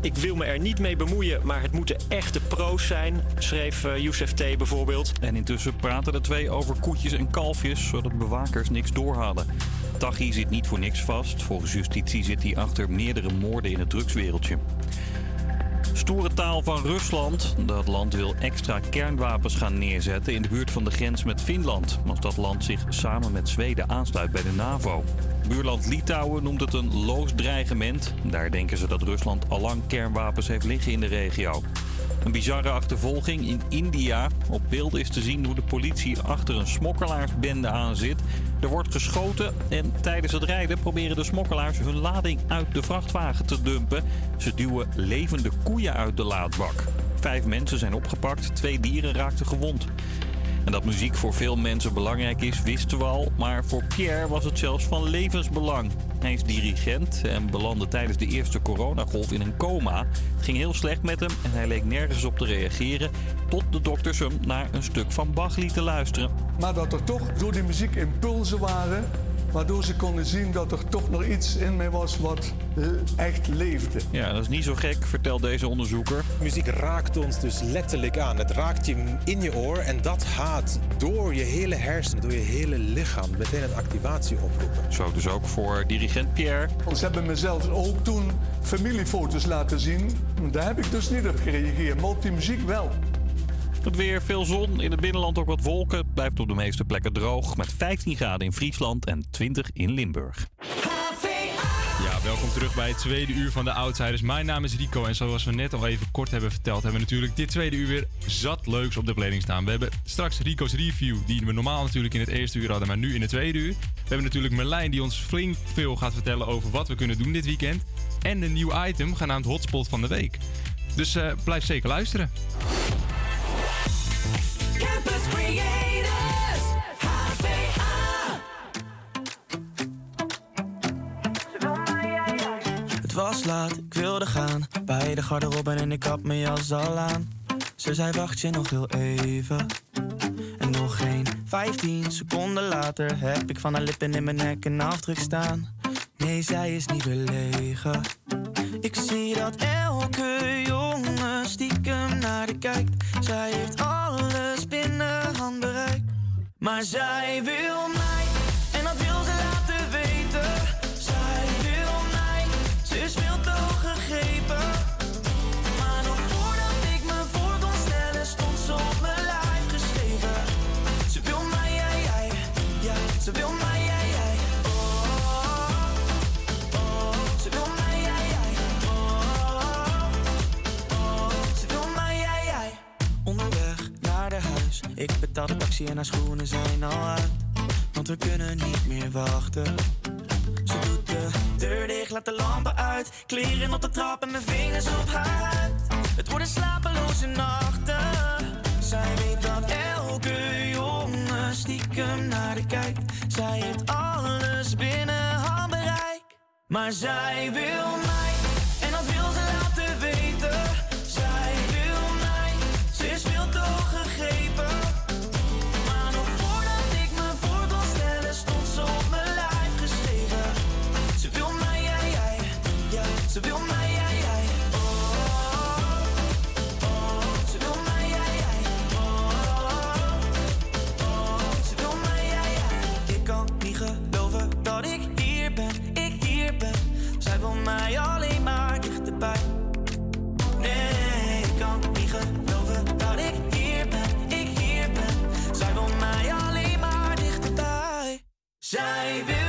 Ik wil me er niet mee bemoeien, maar het moeten echte pro's zijn, schreef Youssef T. bijvoorbeeld. En intussen praten de twee over koetjes en kalfjes, zodat bewakers niks doorhadden. Taghi zit niet voor niks vast. Volgens justitie zit hij achter meerdere moorden in het drugswereldje. Stoere taal van Rusland. Dat land wil extra kernwapens gaan neerzetten in de buurt van de grens met Finland. Als dat land zich samen met Zweden aansluit bij de NAVO. Buurland Litouwen noemt het een loos dreigement. Daar denken ze dat Rusland allang kernwapens heeft liggen in de regio. Een bizarre achtervolging in India. Op beelden is te zien hoe de politie achter een smokkelaarsbende aan zit. Er wordt geschoten en tijdens het rijden proberen de smokkelaars hun lading uit de vrachtwagen te dumpen. Ze duwen levende koeien uit de laadbak. Vijf mensen zijn opgepakt, twee dieren raakten gewond. En dat muziek voor veel mensen belangrijk is, wisten we al. Maar voor Pierre was het zelfs van levensbelang. Hij is dirigent en belandde tijdens de eerste coronagolf in een coma. Het ging heel slecht met hem en hij leek nergens op te reageren. Tot de dokters hem naar een stuk van Bach lieten luisteren. Maar dat er toch door die muziek impulsen waren. Waardoor ze konden zien dat er toch nog iets in mij was wat eh, echt leefde. Ja, dat is niet zo gek, vertelt deze onderzoeker. Muziek raakt ons dus letterlijk aan. Het raakt je in je oor en dat gaat door je hele hersenen, door je hele lichaam meteen een activatie oproepen. Zo dus ook voor dirigent Pierre. Ze hebben mezelf ook toen familiefoto's laten zien. Daar heb ik dus niet op gereageerd, maar op die muziek wel. Het weer, veel zon, in het binnenland ook wat wolken. Blijft op de meeste plekken droog met 15 graden in Friesland en 20 in Limburg. Ja, welkom terug bij het tweede uur van de Outsiders. Mijn naam is Rico en zoals we net al even kort hebben verteld... hebben we natuurlijk dit tweede uur weer zat leuks op de planning staan. We hebben straks Rico's review, die we normaal natuurlijk in het eerste uur hadden... maar nu in het tweede uur. We hebben natuurlijk Merlijn die ons flink veel gaat vertellen over wat we kunnen doen dit weekend. En een nieuw item genaamd Hotspot van de Week. Dus eh, blijf zeker luisteren. Was laat, ik wilde gaan. Bij de garderobe en ik had mijn jas al aan. Ze zei wacht je nog heel even. En nog geen 15 seconden later heb ik van haar lippen in mijn nek een afdruk staan. Nee, zij is niet belegen. Ik zie dat elke jongen stiekem naar de kijkt. Zij heeft binnen handbereik. Maar zij wil mij, ik betaal de taxi en haar schoenen zijn al uit. Want we kunnen niet meer wachten. Ze doet de deur dicht, laat de lampen uit. Kleren op de trap en mijn vingers op haar huid. Het worden slapeloze nachten. Zij weet dat elke jongen stiekem naar de kijkt. Zij heeft alles binnen handbereik. Maar zij wil mij, Zij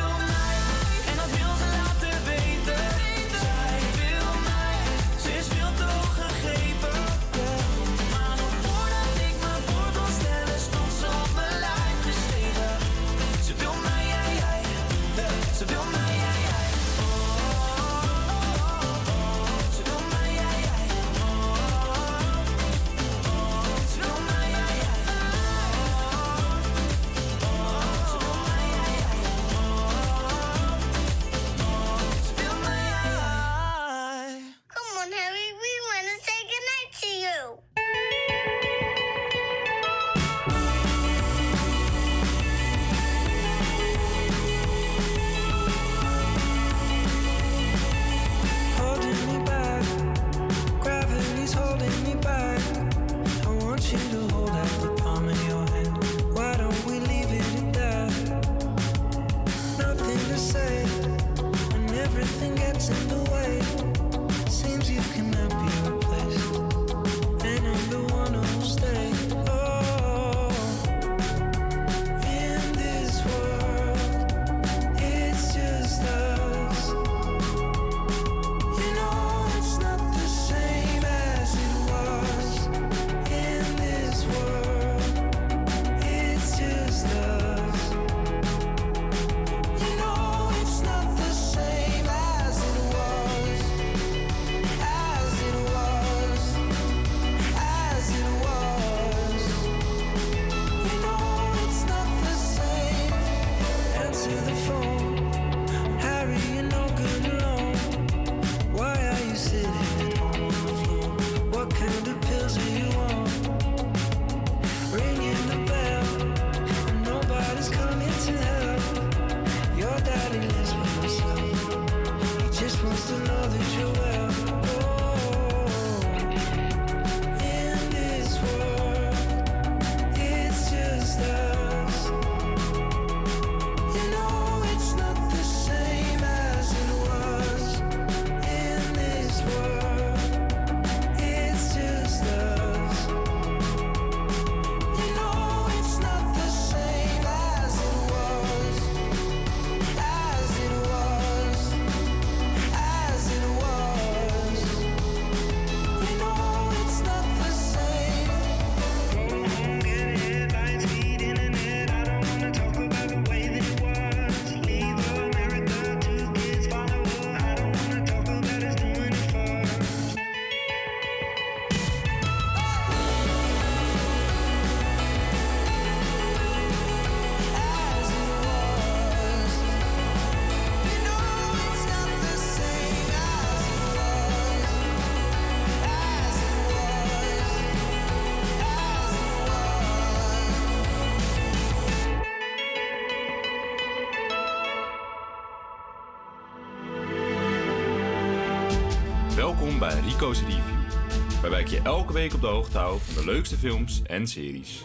Rico's Review, waarbij ik je elke week op de hoogte hou van de leukste films en series.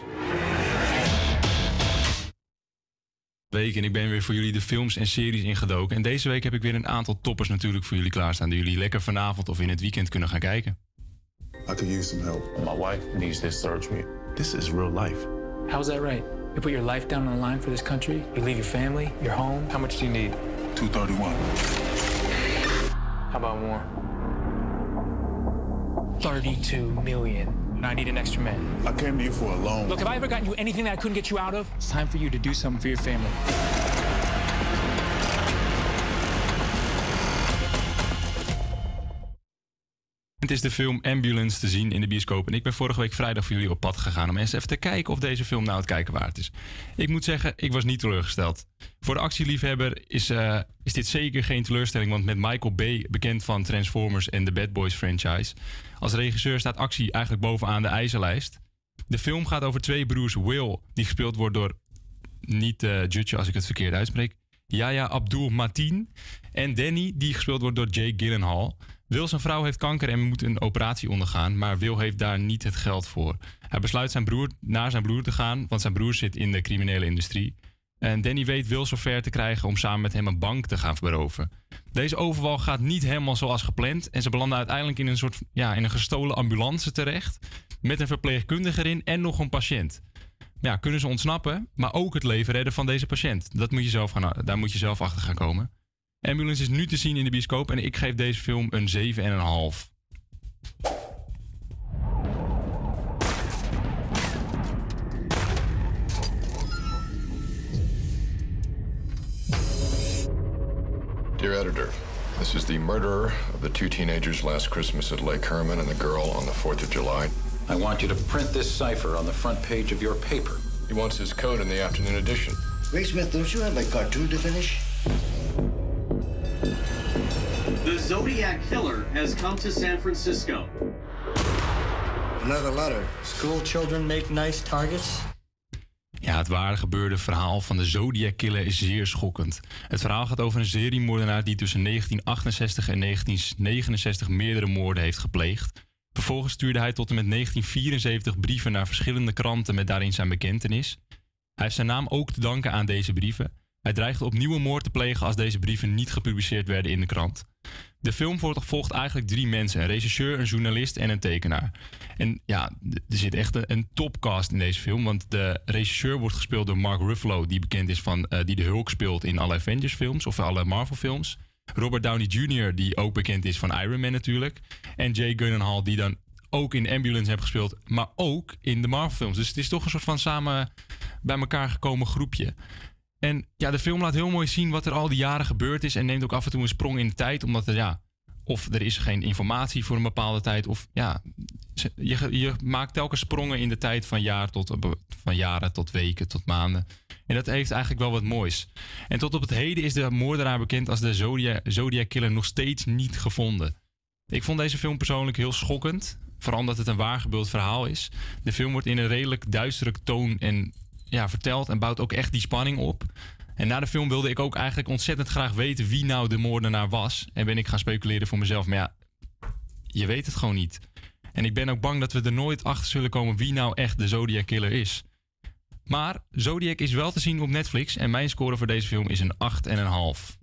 Week en ik ben weer voor jullie de films en series ingedoken. En deze week heb ik weer een aantal toppers natuurlijk voor jullie klaarstaan... die jullie lekker vanavond of in het weekend kunnen gaan kijken. I could use some help. My wife needs this surgery. This is real life. How's that right? You put your life down on the line for this country? You leave your family, your home? How much do you need? 231. How about more? 32 million. And I need an extra man. I came to you for a loan. Look, have I ever gotten you anything that I couldn't get you out of? It's time for you to do something for your family. Is de film Ambulance te zien in de bioscoop. En ik ben vorige week vrijdag voor jullie op pad gegaan om eens even te kijken of deze film nou het kijken waard is. Ik moet zeggen, ik was niet teleurgesteld. Voor de actieliefhebber is, eh, is dit zeker geen teleurstelling, want met Michael Bay, bekend van Transformers en de Bad Boys franchise, als regisseur staat actie eigenlijk bovenaan de ijzerlijst. De film gaat over twee broers Will, die gespeeld wordt door, niet uh, Jutje als ik het verkeerd uitspreek, Yaya Abdul Mateen. En Danny, die gespeeld wordt door Jake Gyllenhaal. Will zijn vrouw heeft kanker en moet een operatie ondergaan, maar Will heeft daar niet het geld voor. Hij besluit zijn broer, naar zijn broer te gaan, want zijn broer zit in de criminele industrie. En Danny weet Will zover te krijgen om samen met hem een bank te gaan beroven. Deze overval gaat niet helemaal zoals gepland en ze belanden uiteindelijk in een soort ja, in een gestolen ambulance terecht. Met een verpleegkundige erin en nog een patiënt. Ja, kunnen ze ontsnappen, maar ook het leven redden van deze patiënt. Dat moet je zelf gaan, daar moet je zelf achter gaan komen. Ambulance is nu te zien in de bioscoop en ik geef deze film een 7,5. Dear editor, this is the murderer of the two teenagers last Christmas at Lake Herman and the girl on the 4th of July. I want you to print this cipher on the front page of your paper. He wants his code in the afternoon edition. Ray Smith, don't you have a cartoon to finish? The Zodiac Killer has come to San Francisco. Another letter. School children make nice targets? Ja, het ware gebeurde verhaal van de Zodiac Killer is zeer schokkend. Het verhaal gaat over een seriemoordenaar die tussen 1968 en 1969 meerdere moorden heeft gepleegd. Vervolgens stuurde hij tot en met 1974 brieven naar verschillende kranten met daarin zijn bekentenis. Hij heeft zijn naam ook te danken aan deze brieven. Hij dreigde opnieuw een moord te plegen als deze brieven niet gepubliceerd werden in de krant. De film volgt eigenlijk drie mensen: een regisseur, een journalist en een tekenaar. En ja, er zit echt een, topcast in deze film. Want de regisseur wordt gespeeld door Mark Ruffalo, die bekend is van uh, die de Hulk speelt in alle Avengers-films of alle Marvel-films. Robert Downey Jr., die ook bekend is van Iron Man natuurlijk. En Jay Gyllenhaal, die dan ook in Ambulance heeft gespeeld, maar ook in de Marvel-films. Dus het is toch een soort van samen bij elkaar gekomen groepje. En ja, de film laat heel mooi zien wat er al die jaren gebeurd is. En neemt ook af en toe een sprong in de tijd. Omdat er ja, of er is geen informatie voor een bepaalde tijd. Of ja, je, je maakt telkens sprongen in de tijd van, jaar tot, van jaren tot weken tot maanden. En dat heeft eigenlijk wel wat moois. En tot op het heden is de moordenaar bekend als de Zodiac, Zodiac Killer nog steeds niet gevonden. Ik vond deze film persoonlijk heel schokkend. Vooral omdat het een waargebeeld verhaal is. De film wordt in een redelijk duistere toon en ja, vertelt en bouwt ook echt die spanning op. En na de film wilde ik ook eigenlijk ontzettend graag weten wie nou de moordenaar was. En ben ik gaan speculeren voor mezelf. Maar ja, je weet het gewoon niet. En ik ben ook bang dat we er nooit achter zullen komen wie nou echt de Zodiac Killer is. Maar Zodiac is wel te zien op Netflix en mijn score voor deze film is een 8,5.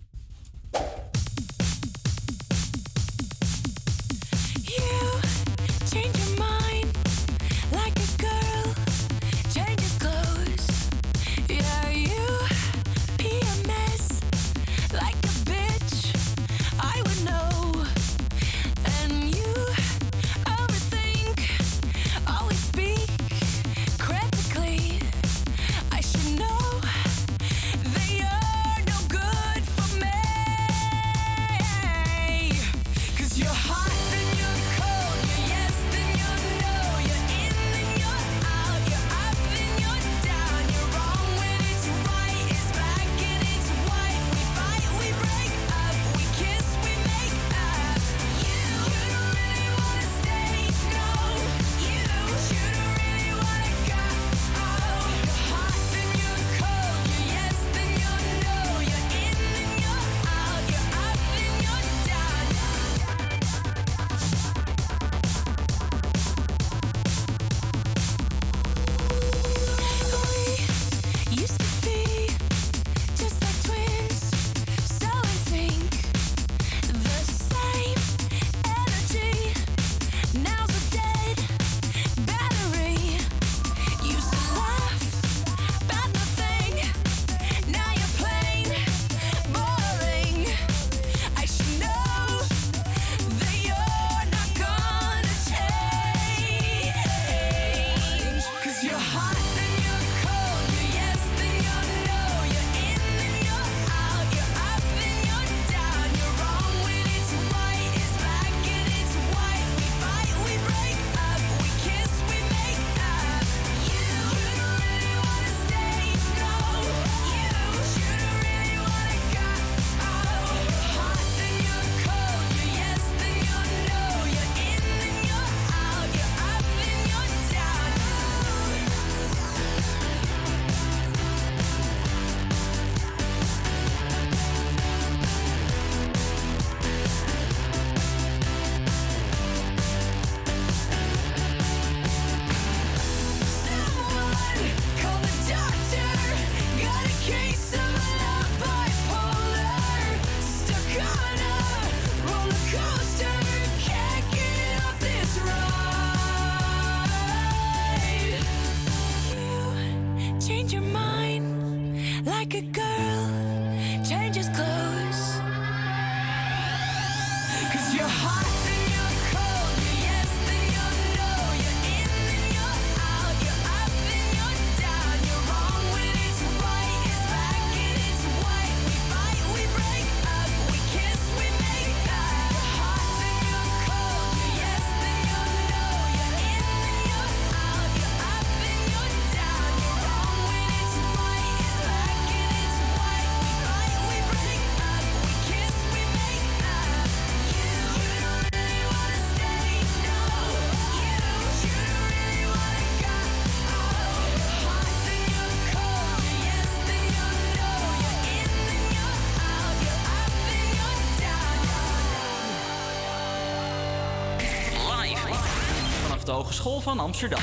Hogeschool van Amsterdam.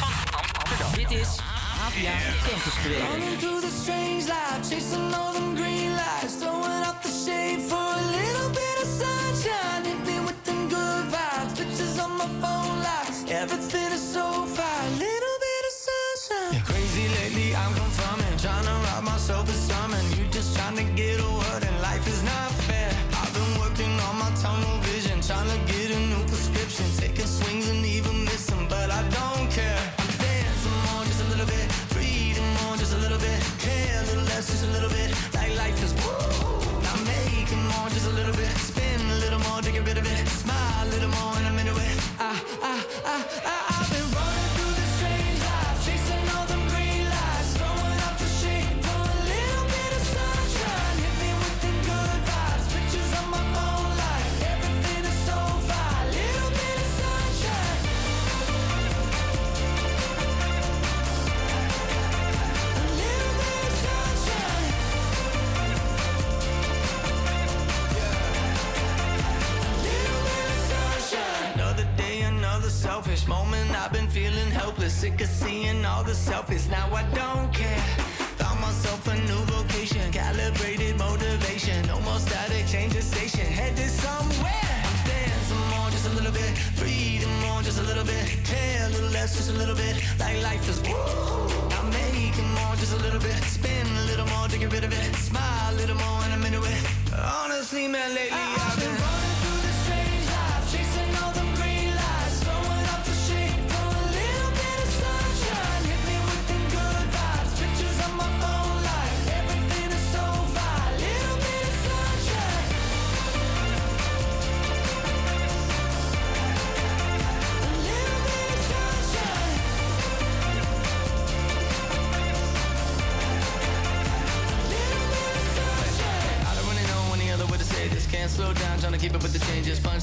Dit is APA Campus Creator.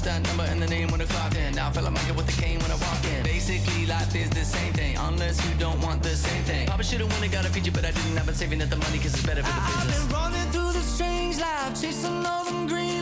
That number and the name when I clock in. Now I feel like get with the cane when I walk in. Basically, life is the same thing, unless you don't want the same thing. Probably should've won and got a feature, but I didn't. I've been saving up the money cause it's better for the business. I've been running through the strange life, chasing all them green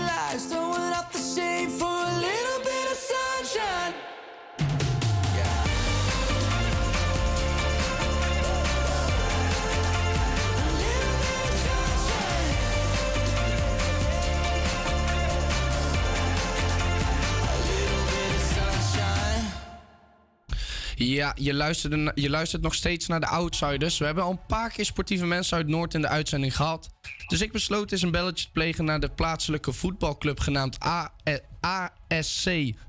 Ja, je, luisterde, na- je luistert nog steeds naar de Outsiders. We hebben al een paar keer sportieve mensen uit Noord in de uitzending gehad. Dus ik besloot eens een belletje te plegen naar de plaatselijke voetbalclub genaamd A- eh, ASC,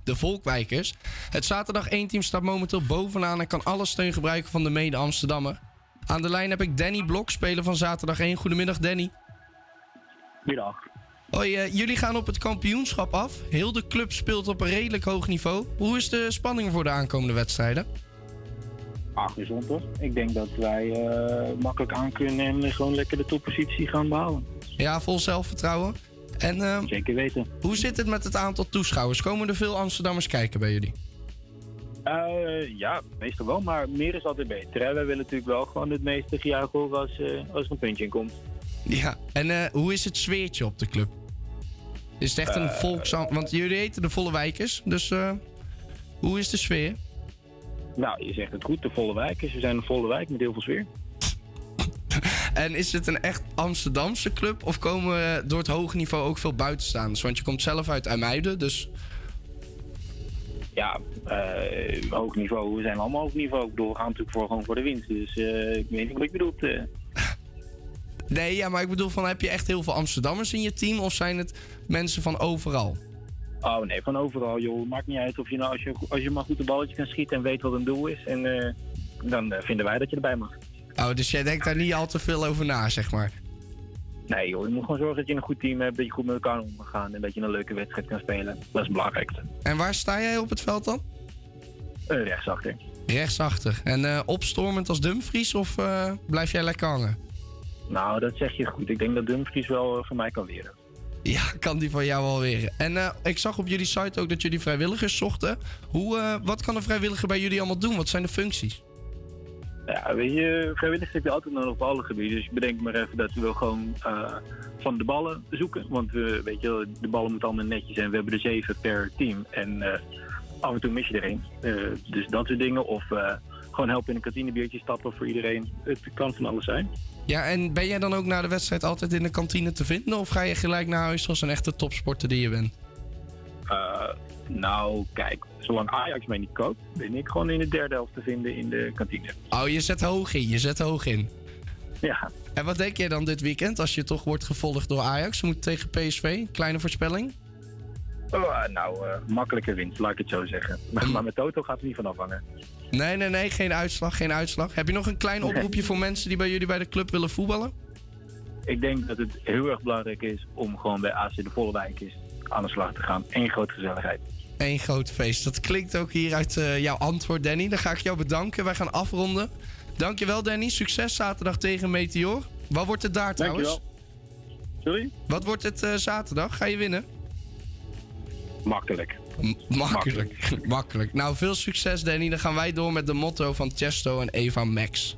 de Volkwijkers. Het zaterdag 1 team staat momenteel bovenaan en kan alle steun gebruiken van de mede-Amsterdammer. Aan de lijn heb ik Danny Blok, speler van zaterdag 1. Goedemiddag Danny. Middag. Hoi, eh, jullie gaan op het kampioenschap af. Heel de club speelt op een redelijk hoog niveau. Hoe is de spanning voor de aankomende wedstrijden? Ah, gezond hoor. Ik denk dat wij eh, makkelijk aan kunnen en gewoon lekker de toppositie gaan behouden. Ja, vol zelfvertrouwen. En, eh, Zeker weten. Hoe zit het met het aantal toeschouwers? Komen er veel Amsterdammers kijken bij jullie? Eh, ja, meestal wel, maar meer is altijd beter. Hè? Wij willen natuurlijk wel gewoon het meeste gejuich horen als, als er een puntje in komt. Ja. En hoe is het sfeertje op de club? Is het echt een Eh, volksam... Want jullie heten de Volle Wijkers, dus eh, hoe is de sfeer? Nou, je zegt het goed, de volle wijk. Dus we zijn een volle wijk met heel veel sfeer. En is het een echt Amsterdamse club? Of komen door het hoge niveau ook veel buitenstaanders? Want je komt zelf uit IJmuiden, dus... Ja, eh, hoog niveau. We zijn allemaal hoog niveau. Ik bedoel, we gaan natuurlijk voor, gewoon voor de winst. Dus ik weet niet wat je bedoelt. eh. Nee, ja, maar ik bedoel, van, heb je echt heel veel Amsterdammers in je team? Of zijn het mensen van overal? Oh nee, van overal joh. Maakt niet uit of je nou, als je, als je maar goed een balletje kan schieten en weet wat een doel is. En eh, dan eh, vinden wij dat je erbij mag. Oh, dus jij denkt daar niet al te veel over na, zeg maar. Nee joh, je moet gewoon zorgen dat je een goed team hebt, dat je goed met elkaar om kan gaan en dat je een leuke wedstrijd kan spelen. Dat is het belangrijkste. En waar sta jij op het veld dan? Uh, rechtsachter. Rechtsachter. En eh, opstormend als Dumfries of blijf jij lekker hangen? Nou, dat zeg je goed. Ik denk dat Dumfries wel voor mij kan leren. Ja, kan die van jou wel weer. En ik zag op jullie site ook dat jullie vrijwilligers zochten. Hoe, wat kan een vrijwilliger bij jullie allemaal doen? Wat zijn de functies? Ja, weet je, vrijwilligers heb je altijd nodig op alle gebieden. Dus bedenk maar even dat we gewoon uh, van de ballen zoeken. Want we, weet je, de ballen moeten allemaal netjes zijn. We hebben er zeven per team. En af en toe mis je er één. Dus dat soort dingen. Of gewoon helpen in een kantinebiertje stappen voor iedereen. Het kan van alles zijn. Ja, en ben jij dan ook na de wedstrijd altijd in de kantine te vinden? Of ga je gelijk naar huis als een echte topsporter die je bent? Nou, kijk, zolang Ajax mij niet koopt, ben ik gewoon in de derde helft te vinden in de kantine. Oh, je zet hoog in, je zet hoog in. Ja. En wat denk jij dan dit weekend als je toch wordt gevolgd door Ajax? Moet tegen PSV? Kleine voorspelling? Oh, nou, uh, makkelijke winst, laat ik het zo zeggen. Maar, maar met Toto gaat er niet van afhangen. Nee, nee, nee, geen uitslag, geen uitslag. Heb je nog een klein oproepje voor mensen die bij jullie bij de club willen voetballen? Ik denk dat het heel erg belangrijk is om gewoon bij AC de Volle is aan de slag te gaan. Eén grote gezelligheid. Eén groot feest. Dat klinkt ook hier uit uh, jouw antwoord, Danny. Dan ga ik jou bedanken. Wij gaan afronden. Dankjewel, Danny. Succes zaterdag tegen Meteor. Wat wordt het daar trouwens? Dankjewel. Sorry? Wat wordt het uh, zaterdag? Ga je winnen? Makkelijk. Makkelijk. makkelijk. Nou, veel succes, Danny. Dan gaan wij door met de motto van Chesto en Eva Max.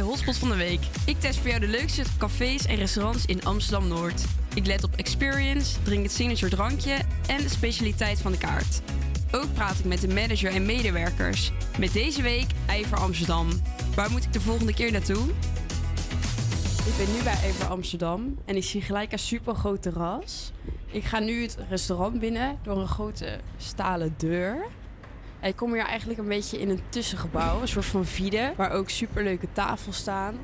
Hotspot van de Week. Ik test voor jou de leukste cafés en restaurants in Amsterdam-Noord. Ik let op experience, drink het signature drankje en de specialiteit van de kaart. Ook praat ik met de manager en medewerkers. Met deze week IJver Amsterdam. Waar moet ik de volgende keer naartoe? Ik ben nu bij IJver Amsterdam en ik zie gelijk een super groot terras. Ik ga nu het restaurant binnen door een grote stalen deur. Ik kom hier eigenlijk een beetje in een tussengebouw, een soort van vide, waar ook superleuke tafels staan.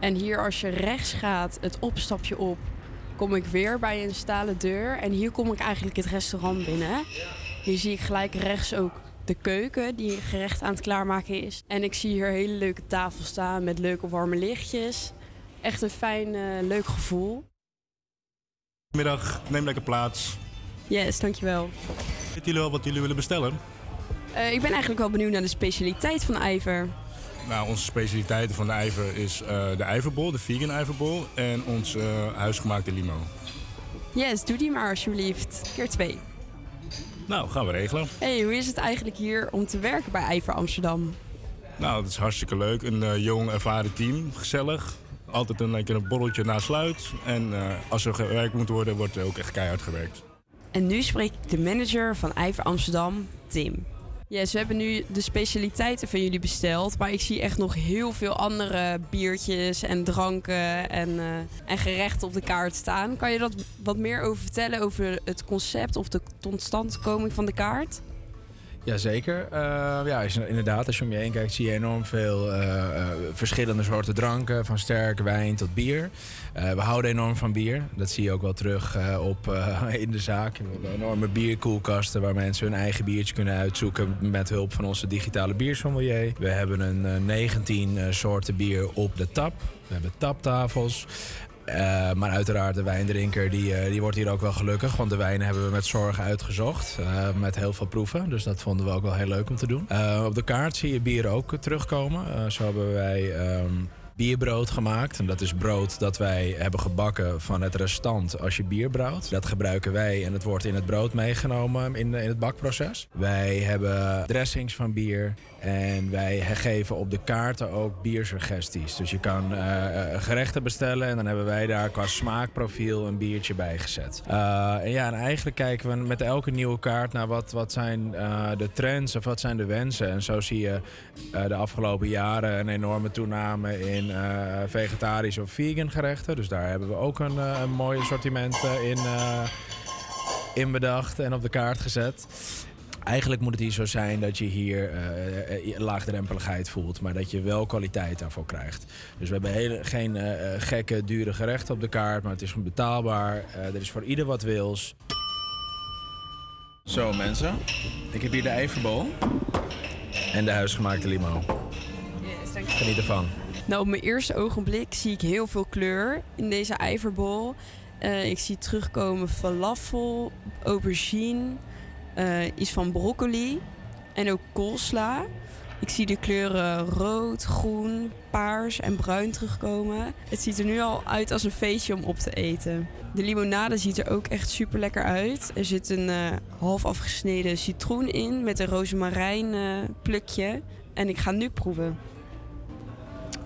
En hier als je rechts gaat, het opstapje op, kom ik weer bij een stalen deur. En hier kom ik eigenlijk het restaurant binnen. Hier zie ik gelijk rechts ook de keuken die gerecht aan het klaarmaken is. En ik zie hier hele leuke tafels staan met leuke warme lichtjes. Echt een fijn, eh, leuk gevoel. Middag, neem lekker plaats. Yes, dankjewel. Weten jullie wel wat jullie willen bestellen? Eh, ik ben eigenlijk wel benieuwd naar de specialiteit van IJver. Nou, onze specialiteiten van de ijver is eh, de ijverbol, de vegan ijverbol en ons eh, huisgemaakte limo. Yes, doe die maar alsjeblieft. Keer twee. Nou, gaan we regelen. Hey, hoe is het eigenlijk hier om te werken bij IJver Amsterdam? Nou, dat is hartstikke leuk. Een jong, ervaren team. Gezellig. Altijd een, een borreltje na sluit. En als er gewerkt moet worden, wordt er ook echt keihard gewerkt. En nu spreek ik de manager van IJver Amsterdam, Tim. Yes, we hebben nu de specialiteiten van jullie besteld. Maar ik zie echt nog heel veel andere biertjes en dranken en, eh, en gerechten op de kaart staan. Kan je dat wat meer over vertellen over het concept of de totstandkoming van de kaart? Jazeker. Uh, ja, inderdaad, als je om je heen kijkt, zie je enorm veel eh, eh, verschillende soorten dranken. Van sterk wijn tot bier. We houden enorm van bier. Dat zie je ook wel terug op, in de zaak. We hebben enorme bierkoelkasten waar mensen hun eigen biertje kunnen uitzoeken. Met hulp van onze digitale biersommelier. We hebben een eh, 19 eh, soorten bier op de tap. We hebben taptafels. Eh, maar uiteraard, de wijndrinker die, eh, die wordt hier ook wel gelukkig. Want de wijnen hebben we met zorg uitgezocht. eh, met heel veel proeven. Dus dat vonden we ook wel heel leuk om te doen. Op de kaart zie je bier ook terugkomen. Zo hebben wij ehm, bierbrood gemaakt. En dat is brood dat wij hebben gebakken van het restant als je bier brouwt. Dat gebruiken wij en het wordt in het brood meegenomen in, in het bakproces. Wij hebben dressings van bier. En wij geven op de kaarten ook biersuggesties. Dus je kan eh, eh, gerechten bestellen en dan hebben wij daar qua smaakprofiel een biertje bij gezet. Eh, en ja, en eigenlijk kijken we met elke nieuwe kaart naar wat, wat zijn de trends of wat zijn de wensen. En zo zie je de afgelopen jaren een enorme toename in vegetarische of vegan gerechten. Dus daar hebben we ook een, mooi assortiment in, in bedacht en op de kaart gezet. Eigenlijk moet het hier zo zijn dat je hier eh, eh, laagdrempeligheid voelt, maar dat je wel kwaliteit daarvoor krijgt. Dus we hebben hele, geen eh, gekke, dure gerechten op de kaart, maar het is gewoon betaalbaar. Eh, er is voor ieder wat wils. Zo mensen, ik heb hier de ijverbol en de huisgemaakte limo. Geniet ervan. Nou, op mijn eerste ogenblik zie ik heel veel kleur in deze ijverbol. Eh, ik zie terugkomen falafel, aubergine, eh, iets van broccoli en ook koolsla. Ik zie de kleuren rood, groen, paars en bruin terugkomen. Het ziet er nu al uit als een feestje om op te eten. De limonade ziet er ook echt super lekker uit. Er zit een eh, half afgesneden citroen in met een rozemarijn eh, plukje. En ik ga nu proeven.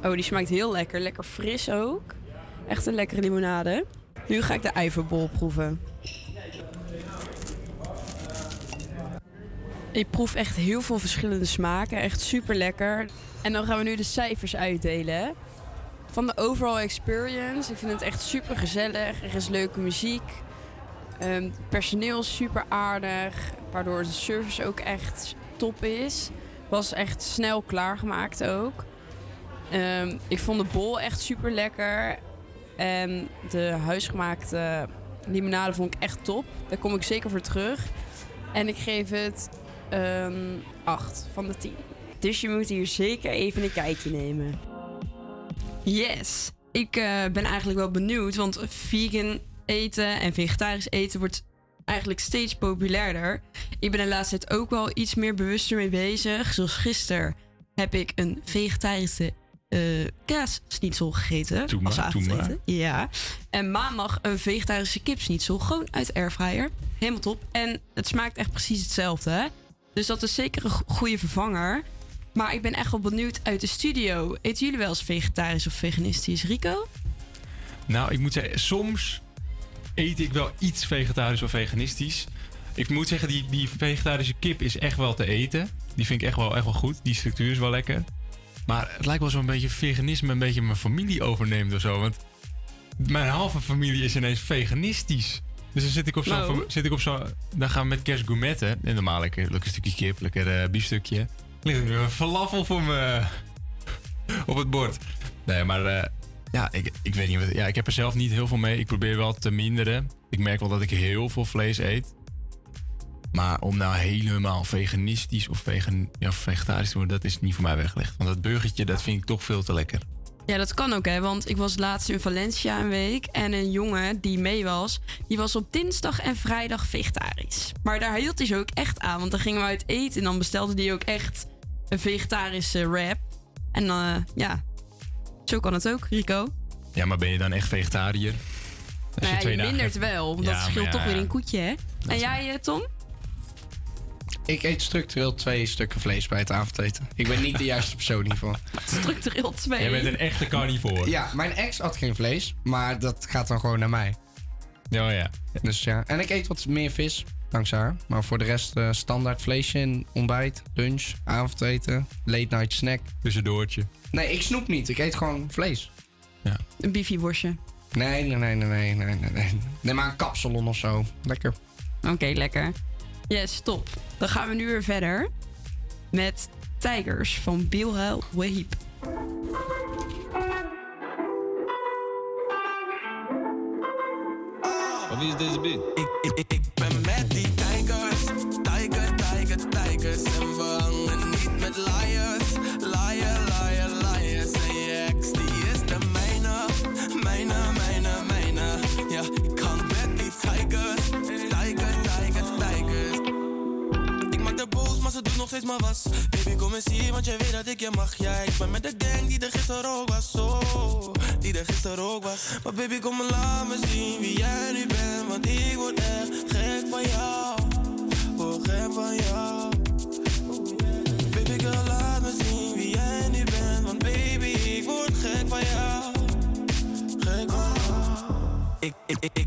Oh, die smaakt heel lekker. Lekker fris ook. Echt een lekkere limonade. Nu ga ik de ijverbol proeven. Ik proef echt heel veel verschillende smaken. Echt super lekker. En dan gaan we nu de cijfers uitdelen. Van de overall experience. Ik vind het echt super gezellig. Er is leuke muziek. Het personeel super aardig. Waardoor de service ook echt top is. Was echt snel klaargemaakt ook. Ehm, ik vond de bol echt super lekker. En de huisgemaakte limonade vond ik echt top. Daar kom ik zeker voor terug. En ik geef het een 8 van de 10. Dus je moet hier zeker even een kijkje nemen. Yes! Ik eh, ben eigenlijk wel benieuwd, want vegan eten en vegetarisch eten wordt eigenlijk steeds populairder. Ik ben de laatste tijd ook wel iets meer bewuster mee bezig. Zoals gisteren heb ik een vegetarische eh kaasschnitzel gegeten. Doe maar, als maar. avondeten. Ja. En maandag een vegetarische kipschnitzel. Gewoon uit airfryer. Helemaal top. En het smaakt echt precies hetzelfde. hè? Dus dat is zeker een go- goede vervanger. Maar ik ben echt wel benieuwd uit de studio. Eten jullie wel eens vegetarisch of veganistisch, Rico? Nou, ik moet zeggen, soms eet ik wel iets vegetarisch of veganistisch. Ik moet zeggen, die, die vegetarische kip is echt wel te eten. Die vind ik echt wel, echt wel goed. Die structuur is wel lekker. Maar het lijkt wel zo'n beetje veganisme een beetje mijn familie overneemt of zo. Want mijn halve familie is ineens veganistisch. Dus dan zit ik op zo'n... Nou. Zit ik op dan gaan we met kerst gourmetten. En normaal lekker, lekker stukje kip, lekker eh biefstukje. Ligt er een falafel voor me op het bord. Nee, maar eh, ja, ik, ik weet niet. Wat, ja, ik heb er zelf niet heel veel mee. Ik probeer wel te minderen. Ik merk wel dat ik heel veel vlees eet. Maar om nou helemaal veganistisch of vegan, ja, vegetarisch te worden, dat is niet voor mij weggelegd. Want dat burgertje, dat vind ik toch veel te lekker. Ja, dat kan ook, hè. Want ik was laatst in Valencia een week. En een jongen die mee was, die was op dinsdag en vrijdag vegetarisch. Maar daar hield hij zich ook echt aan. Want dan gingen we uit eten en dan bestelde hij ook echt een vegetarische wrap. En eh, ja, zo kan het ook, Rico. Ja, maar ben je dan echt vegetariër? Als Nou ja, je mindert wel. Want Ja, dat scheelt ja, toch weer een koetje, hè? En jij, eh, Tom? Ik eet structureel twee stukken vlees bij het avondeten. Ik ben niet de juiste persoon hiervoor. Structureel twee. Jij bent een echte carnivore. Ja, mijn ex had geen vlees, maar dat gaat dan gewoon naar mij. Ja, ja. Dus ja, en ik eet wat meer vis, dankzij haar. Maar voor de rest eh, standaard vleesje in ontbijt, lunch, avondeten, late night snack. Tussendoortje. Nee, ik snoep niet. Ik eet gewoon vlees. Een biefieworstje. Nee, nee, nee, nee, nee, nee, nee, nee. Nee, maar een kapsalon of zo. Lekker. Oké, lekker. Yes, top. Dan gaan we nu weer verder met Tigers van Bilha Wahib. Van wie is deze beat? Ik, ik, ik, ik ben met die tijgers. Tijger, tijger, tijgers. En we hangen niet met liars. Ze doet nog steeds maar was. Baby, kom eens hier, want jij weet dat ik je mag. Ja, ik ben met de gang die er gisteren ook was. Oh, die er gisteren ook was. Maar baby, kom maar laat me zien wie jij nu bent. Want ik word echt gek van jou. Word gek van jou. Baby, girl, laat me zien wie jij nu bent. Want baby, ik word gek van jou. Gek van jou. Ik, ik, ik,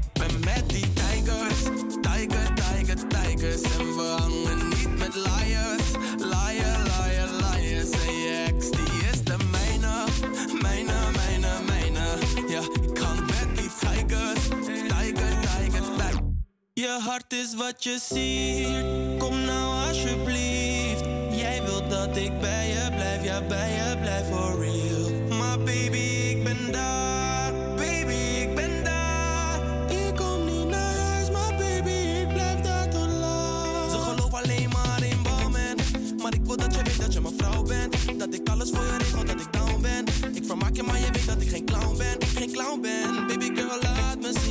Je hart is wat je ziet. Kom nou alsjeblieft. Jij wilt dat ik bij je blijf. Ja, bij je blijf for real. Maar baby, ik ben daar. Baby, ik ben daar. Ik kom niet naar huis, maar baby, ik blijf daar tot laat. Ze geloof alleen maar in balmen. Maar ik wil dat je weet dat je mijn vrouw bent. Dat ik alles voor je regel, dat ik down ben. Ik vermaak je, maar je weet dat ik geen clown ben. Geen clown ben. Baby girl, laat me zien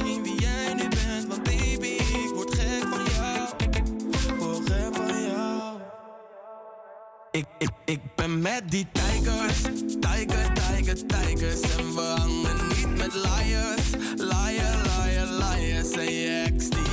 Ik, ik, ben met die tijgers. Tijger, tijger, tijgers. En we hangen niet met liars. Liar, liar, liars.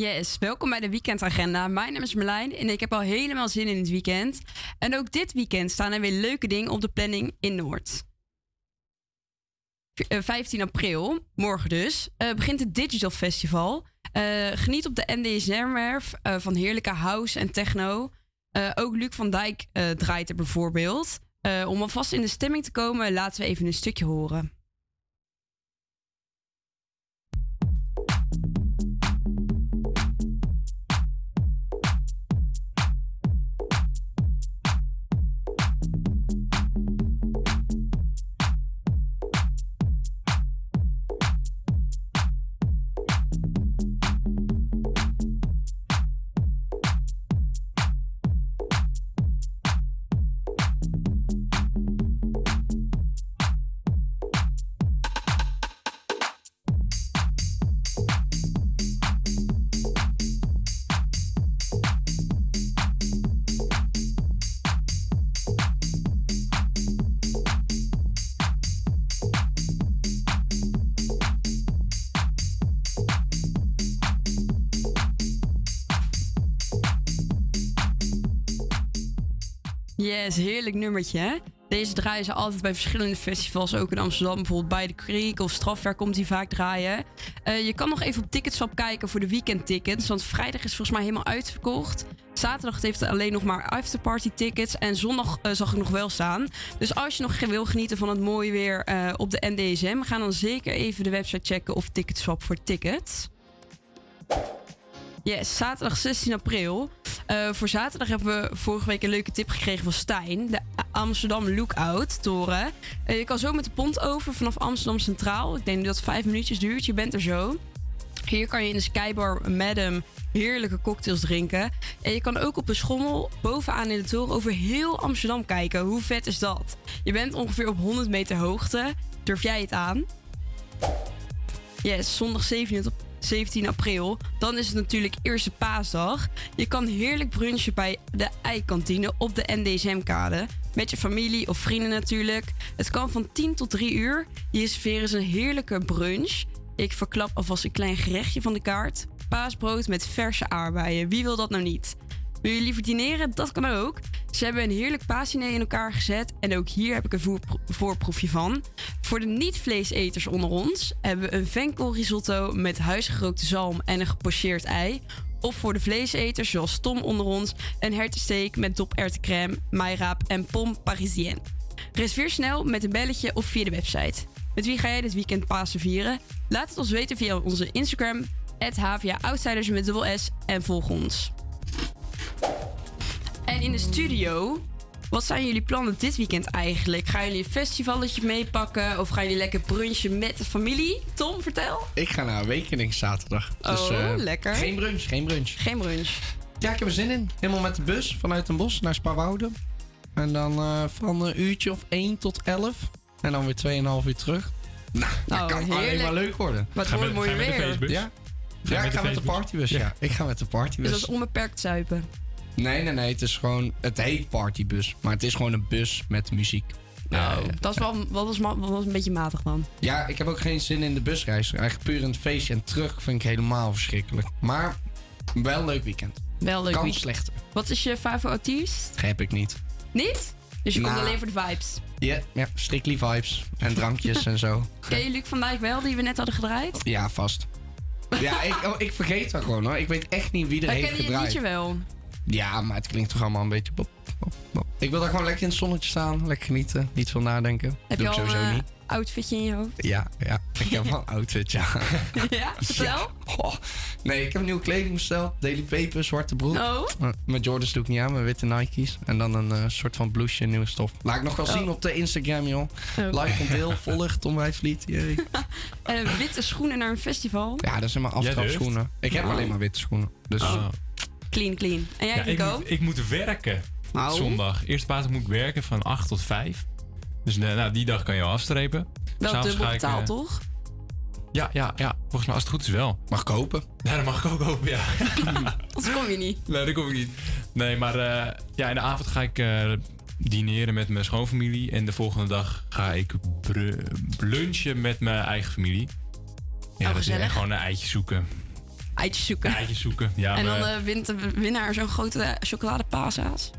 Yes, welkom bij de weekendagenda. Mijn naam is Merlijn en ik heb al helemaal zin in het weekend. En ook dit weekend staan er weer leuke dingen op de planning in Noord. V- eh, 15 april, morgen dus, eh, begint het Digital Festival. Eh, geniet op de NDSM-werf van heerlijke house en techno. Ook Luc van Dijk draait er bijvoorbeeld. Om alvast in de stemming te komen, laten we even een stukje horen. Yes, heerlijk nummertje. hè? Deze draaien ze altijd bij verschillende festivals. Ook in Amsterdam, bijvoorbeeld bij de Creek of Strafwerk komt die vaak draaien. Eh, je kan nog even op Ticketswap kijken voor de weekendtickets. Want vrijdag is volgens mij helemaal uitverkocht. Zaterdag heeft alleen nog maar afterparty tickets. En zondag eh, zag ik nog wel staan. Dus als je nog wil genieten van het mooie weer eh, op de NDSM... ga dan zeker even de website checken of Ticketswap voor tickets. Yes, zaterdag 16 april. Eh, voor zaterdag hebben we vorige week een leuke tip gekregen van Stijn. De Amsterdam Lookout Toren. Eh, je kan zo met de pont over vanaf Amsterdam Centraal. Ik denk dat het vijf minuutjes duurt. Je bent er zo. Hier kan je in de Skybar Madam heerlijke cocktails drinken. En je kan ook op de schommel bovenaan in de toren over heel Amsterdam kijken. Hoe vet is dat? Je bent ongeveer op 100 meter hoogte. Durf jij het aan? Yes, zondag 17 op 17 april. Dan is het natuurlijk eerste paasdag. Je kan heerlijk brunchen bij de Eikantine op de NDSM-kade. Met je familie of vrienden natuurlijk. Het kan van 10 tot 3 uur. Hier serveren ze een heerlijke brunch. Ik verklap alvast een klein gerechtje van de kaart. Paasbrood met verse aardbeien. Wie wil dat nou niet? Wil je liever dineren? Dat kan ook. Ze hebben een heerlijk paasdiner in elkaar gezet. En ook hier heb ik een voorpro- voorproefje van. Voor de niet-vleeseters onder ons hebben we een venkelrisotto met huisgerookte zalm en een gepocheerd ei. Of voor de vleeseters, zoals Tom onder ons, een hertensteak met doperwtencrème, maïraap en pomme parisienne. Reserveer snel met een belletje of via de website. Met wie ga jij dit weekend Pasen vieren? Laat het ons weten via onze Instagram, HVA Outsiders met dubbel S en volg ons. En in de studio, wat zijn jullie plannen dit weekend eigenlijk? Gaan jullie een festivalletje meepakken of gaan jullie lekker brunchen met de familie? Tom, vertel. Ik ga naar Awakening zaterdag. Dus, Oh, eh, lekker. Geen brunch, geen brunch. Geen brunch. Ja, ik heb er zin in. Helemaal met de bus vanuit Den Bosch naar Spaarwouden. En dan eh, van een uurtje of 1 tot 11. En dan weer 2,5 uur terug. Nou, dat Oh, kan alleen maar leuk worden. Maar het wordt mooi weer. Ja, ja ik ga met de partybus. Ja. ik ga met de Dus partybus. dat is onbeperkt zuipen. Nee, nee, nee. Het is gewoon... Het heet partybus. Maar het is gewoon een bus met muziek. Nou, dat is wel wat was, ma- wat was een beetje matig dan. Ja, ik heb ook geen zin in de busreis. Eigenlijk puur in het feestje en terug vind ik helemaal verschrikkelijk. Maar wel een leuk weekend. Wel leuk Kan weekend. slechter. Wat is je favoriete artiest? Dat heb ik niet. Niet? Dus je komt Nou. alleen voor de vibes. Ja, ja strictly vibes. En drankjes en zo. Ken je Luc van Dijk wel, die we net hadden gedraaid? Ja, vast. Ja, ik, oh, ik vergeet dat gewoon hoor. Ik weet echt niet wie er heeft kennen je gedraaid. liedje wel. Ja, maar het klinkt toch allemaal een beetje... Bop, bop, bop. Ik wil daar gewoon lekker in het zonnetje staan. Lekker genieten. Niet veel nadenken. Heb Doe je ik al sowieso een niet. eh, outfitje in je hoofd? Ja, ja. Ik heb wel een outfit, ja. ja, vertel. Nee, ik heb nieuwe kleding besteld. Daily Paper, zwarte broek. Oh. Eh, Mijn Jordans doe ik niet aan, mijn witte Nike's. En dan een eh, soort van blouseje, nieuwe stof. Laat ik nog wel Oh. zien op de Instagram, joh. Oh. Like en deel, volg Tom Wijtvliet. Jee. En een witte schoenen naar een festival. Ja, dat zijn mijn Jij aftrapschoenen. Ik heb alleen maar witte schoenen. Dus Oh. Clean, clean. En jij, Ja, ik, moet, ik moet werken. Nou. Zondag. Eerste paasdag moet ik werken van 8 tot 5. Dus eh, nou, die dag kan je al afstrepen. Wel dubbel betaald, eh, toch? Ja, ja, ja. Volgens mij als het goed is wel. Mag ik hopen? Ja, dat mag ik ook hopen, ja. Anders kom je niet. nee, dat kom ik niet. Nee, maar eh, ja, in de avond ga ik eh, dineren met mijn schoonfamilie. En de volgende dag ga ik br- lunchen met mijn eigen familie. Ja, Oh, dat is echt gewoon een eitje zoeken. Eitjes zoeken. Eitjes zoeken. Ja, en dan eh, wint de winnaar zo'n grote chocoladepasa's.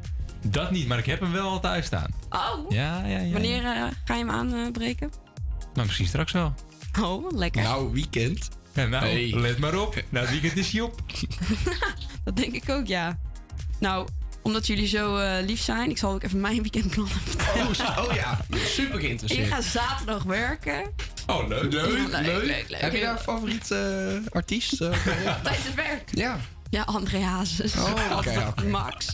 dat niet, maar ik heb hem wel al thuis staan. Oh, Ja, ja, ja. wanneer eh, ga je hem aanbreken? Nou, misschien straks wel. Oh, lekker. Nou, weekend. Ja, nou, Hey. let maar op. Nou, het weekend is hij op. Dat denk ik ook, ja. Nou, omdat jullie zo eh, lief zijn, ik zal ook even mijn weekendplannen vertellen. Oh, oh ja, super Ik geïnteresseerd. ga zaterdag werken. Oh, leuk. Leuk, Leuk, leuk, leuk, leuk. Heb je daar een favoriet eh, artiest? eh, Tijdens het werk. ja. Ja, André Hazes. Oh, oké, oké. Max.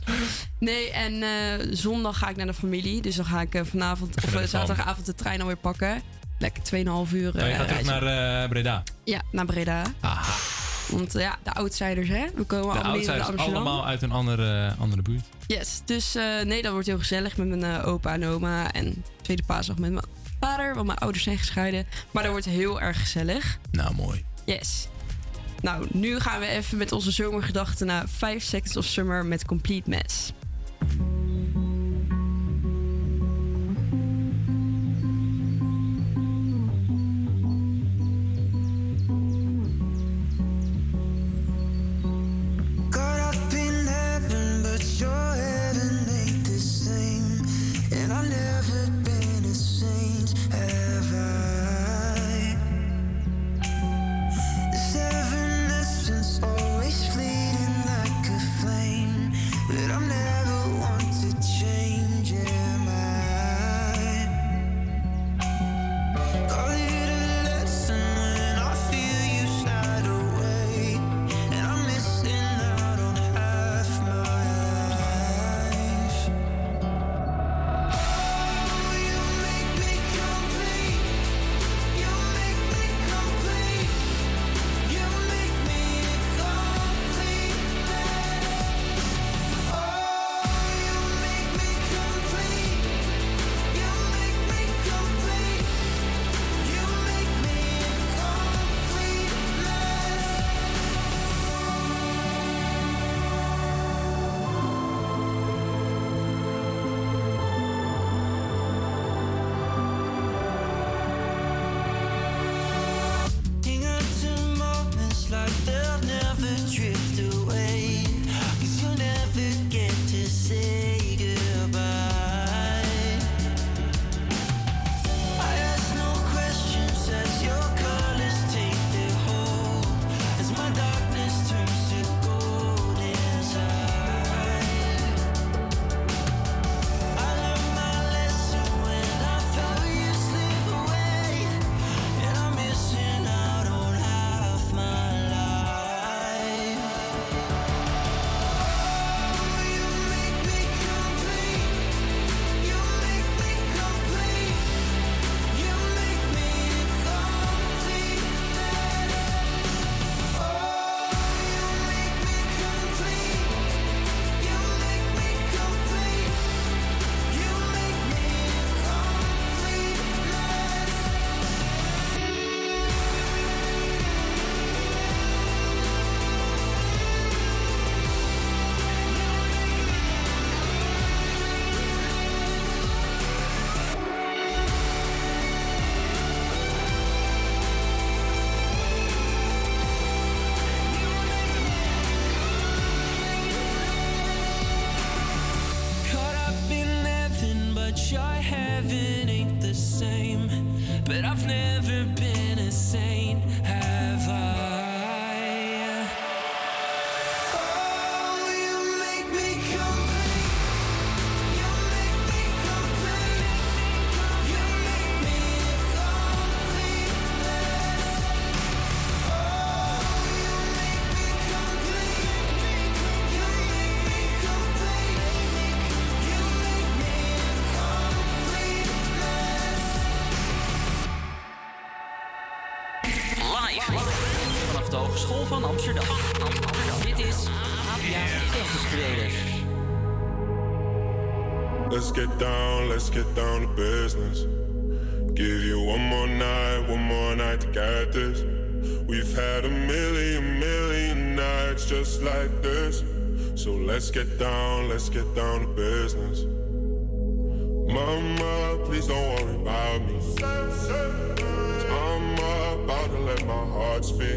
Nee, en eh, zondag ga ik naar de familie. Dus dan ga ik vanavond of zaterdagavond de trein alweer pakken. Lekker 2,5 uur. Nou, je eh, gaat terug naar eh, Breda. Ja, naar Breda. Aha. Want eh, ja, de outsiders, hè? We komen De allemaal allemaal uit een andere, andere buurt. Yes, dus eh, nee, dat wordt heel gezellig met mijn eh, opa en oma. En tweede paasdag met mijn vader, want mijn ouders zijn gescheiden. Maar dat wordt heel erg gezellig. Nou, mooi. Yes. Nou, nu gaan we even met onze zomergedachten naar 5 Seconds of Summer met Complete Mess. Let's get down to business. Give you one more night, one more night to get this. We've had a million, million nights just like this. So let's get down, let's get down to business. Mama, please don't worry about me. I'm about to let my heart speak.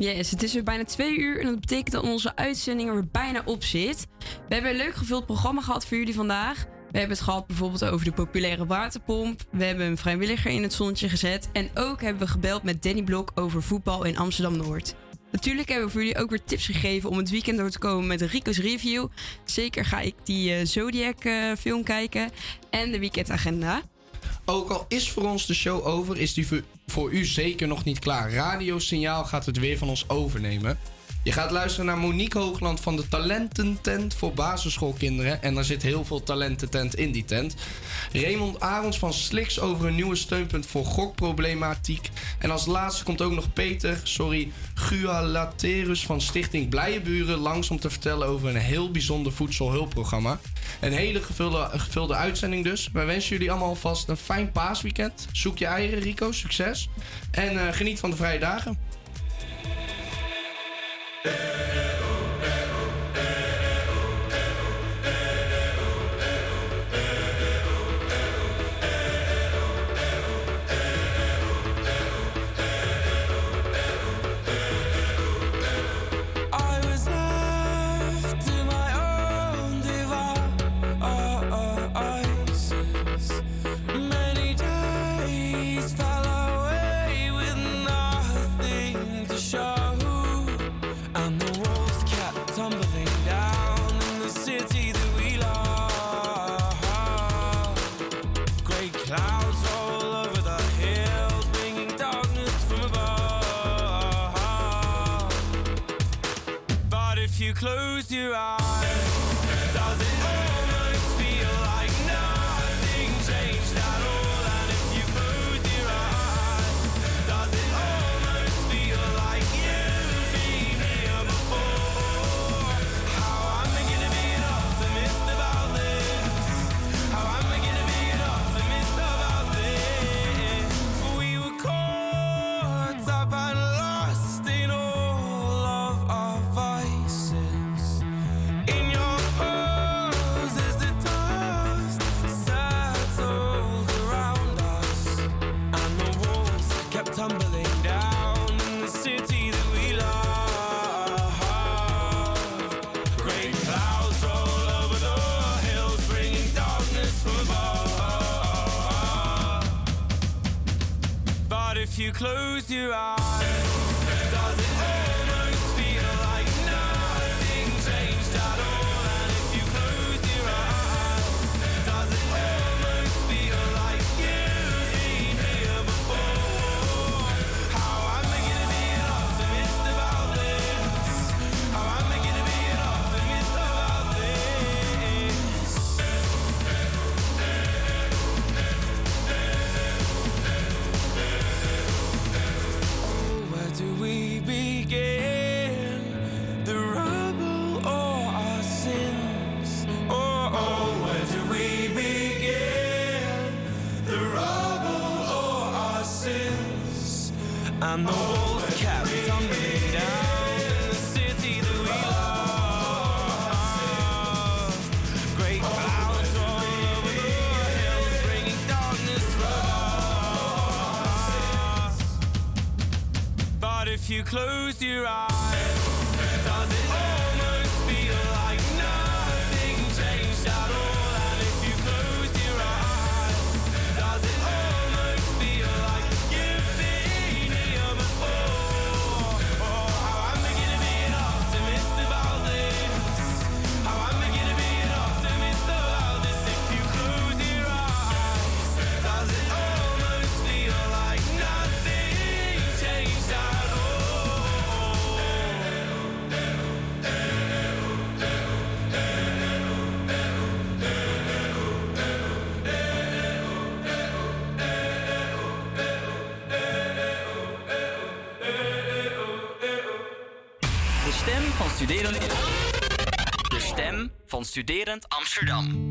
Yes, het is weer bijna twee uur en dat betekent dat onze uitzending er bijna op zit. We hebben een leuk gevuld programma gehad voor jullie vandaag. We hebben het gehad bijvoorbeeld over de populaire waterpomp. We hebben een vrijwilliger in het zonnetje gezet. En ook hebben we gebeld met Danny Blok over voetbal in Amsterdam-Noord. Natuurlijk hebben we voor jullie ook weer tips gegeven om het weekend door te komen met Rico's Review. Zeker ga ik die eh, Zodiac eh, film kijken. En de weekendagenda. Ook al is voor ons de show over, is die voor- u zeker nog niet klaar. Radiosignaal gaat het weer van ons overnemen. Je gaat luisteren naar Monique Hoogland van de Talententent voor basisschoolkinderen. En er zit heel veel talententent in die tent. Raymond Arons van Sliks over een nieuwe steunpunt voor gokproblematiek. En als laatste komt ook nog Peter, sorry, Gualaterus van Stichting Blije Buren langs om te vertellen over een heel bijzonder voedselhulpprogramma. Een hele gevulde, gevulde uitzending dus. Wij wensen jullie allemaal alvast een fijn paasweekend. Zoek je eieren, Rico. Succes. En eh, geniet van de vrije dagen. I close your eyes, your uh, eyes, Amsterdam.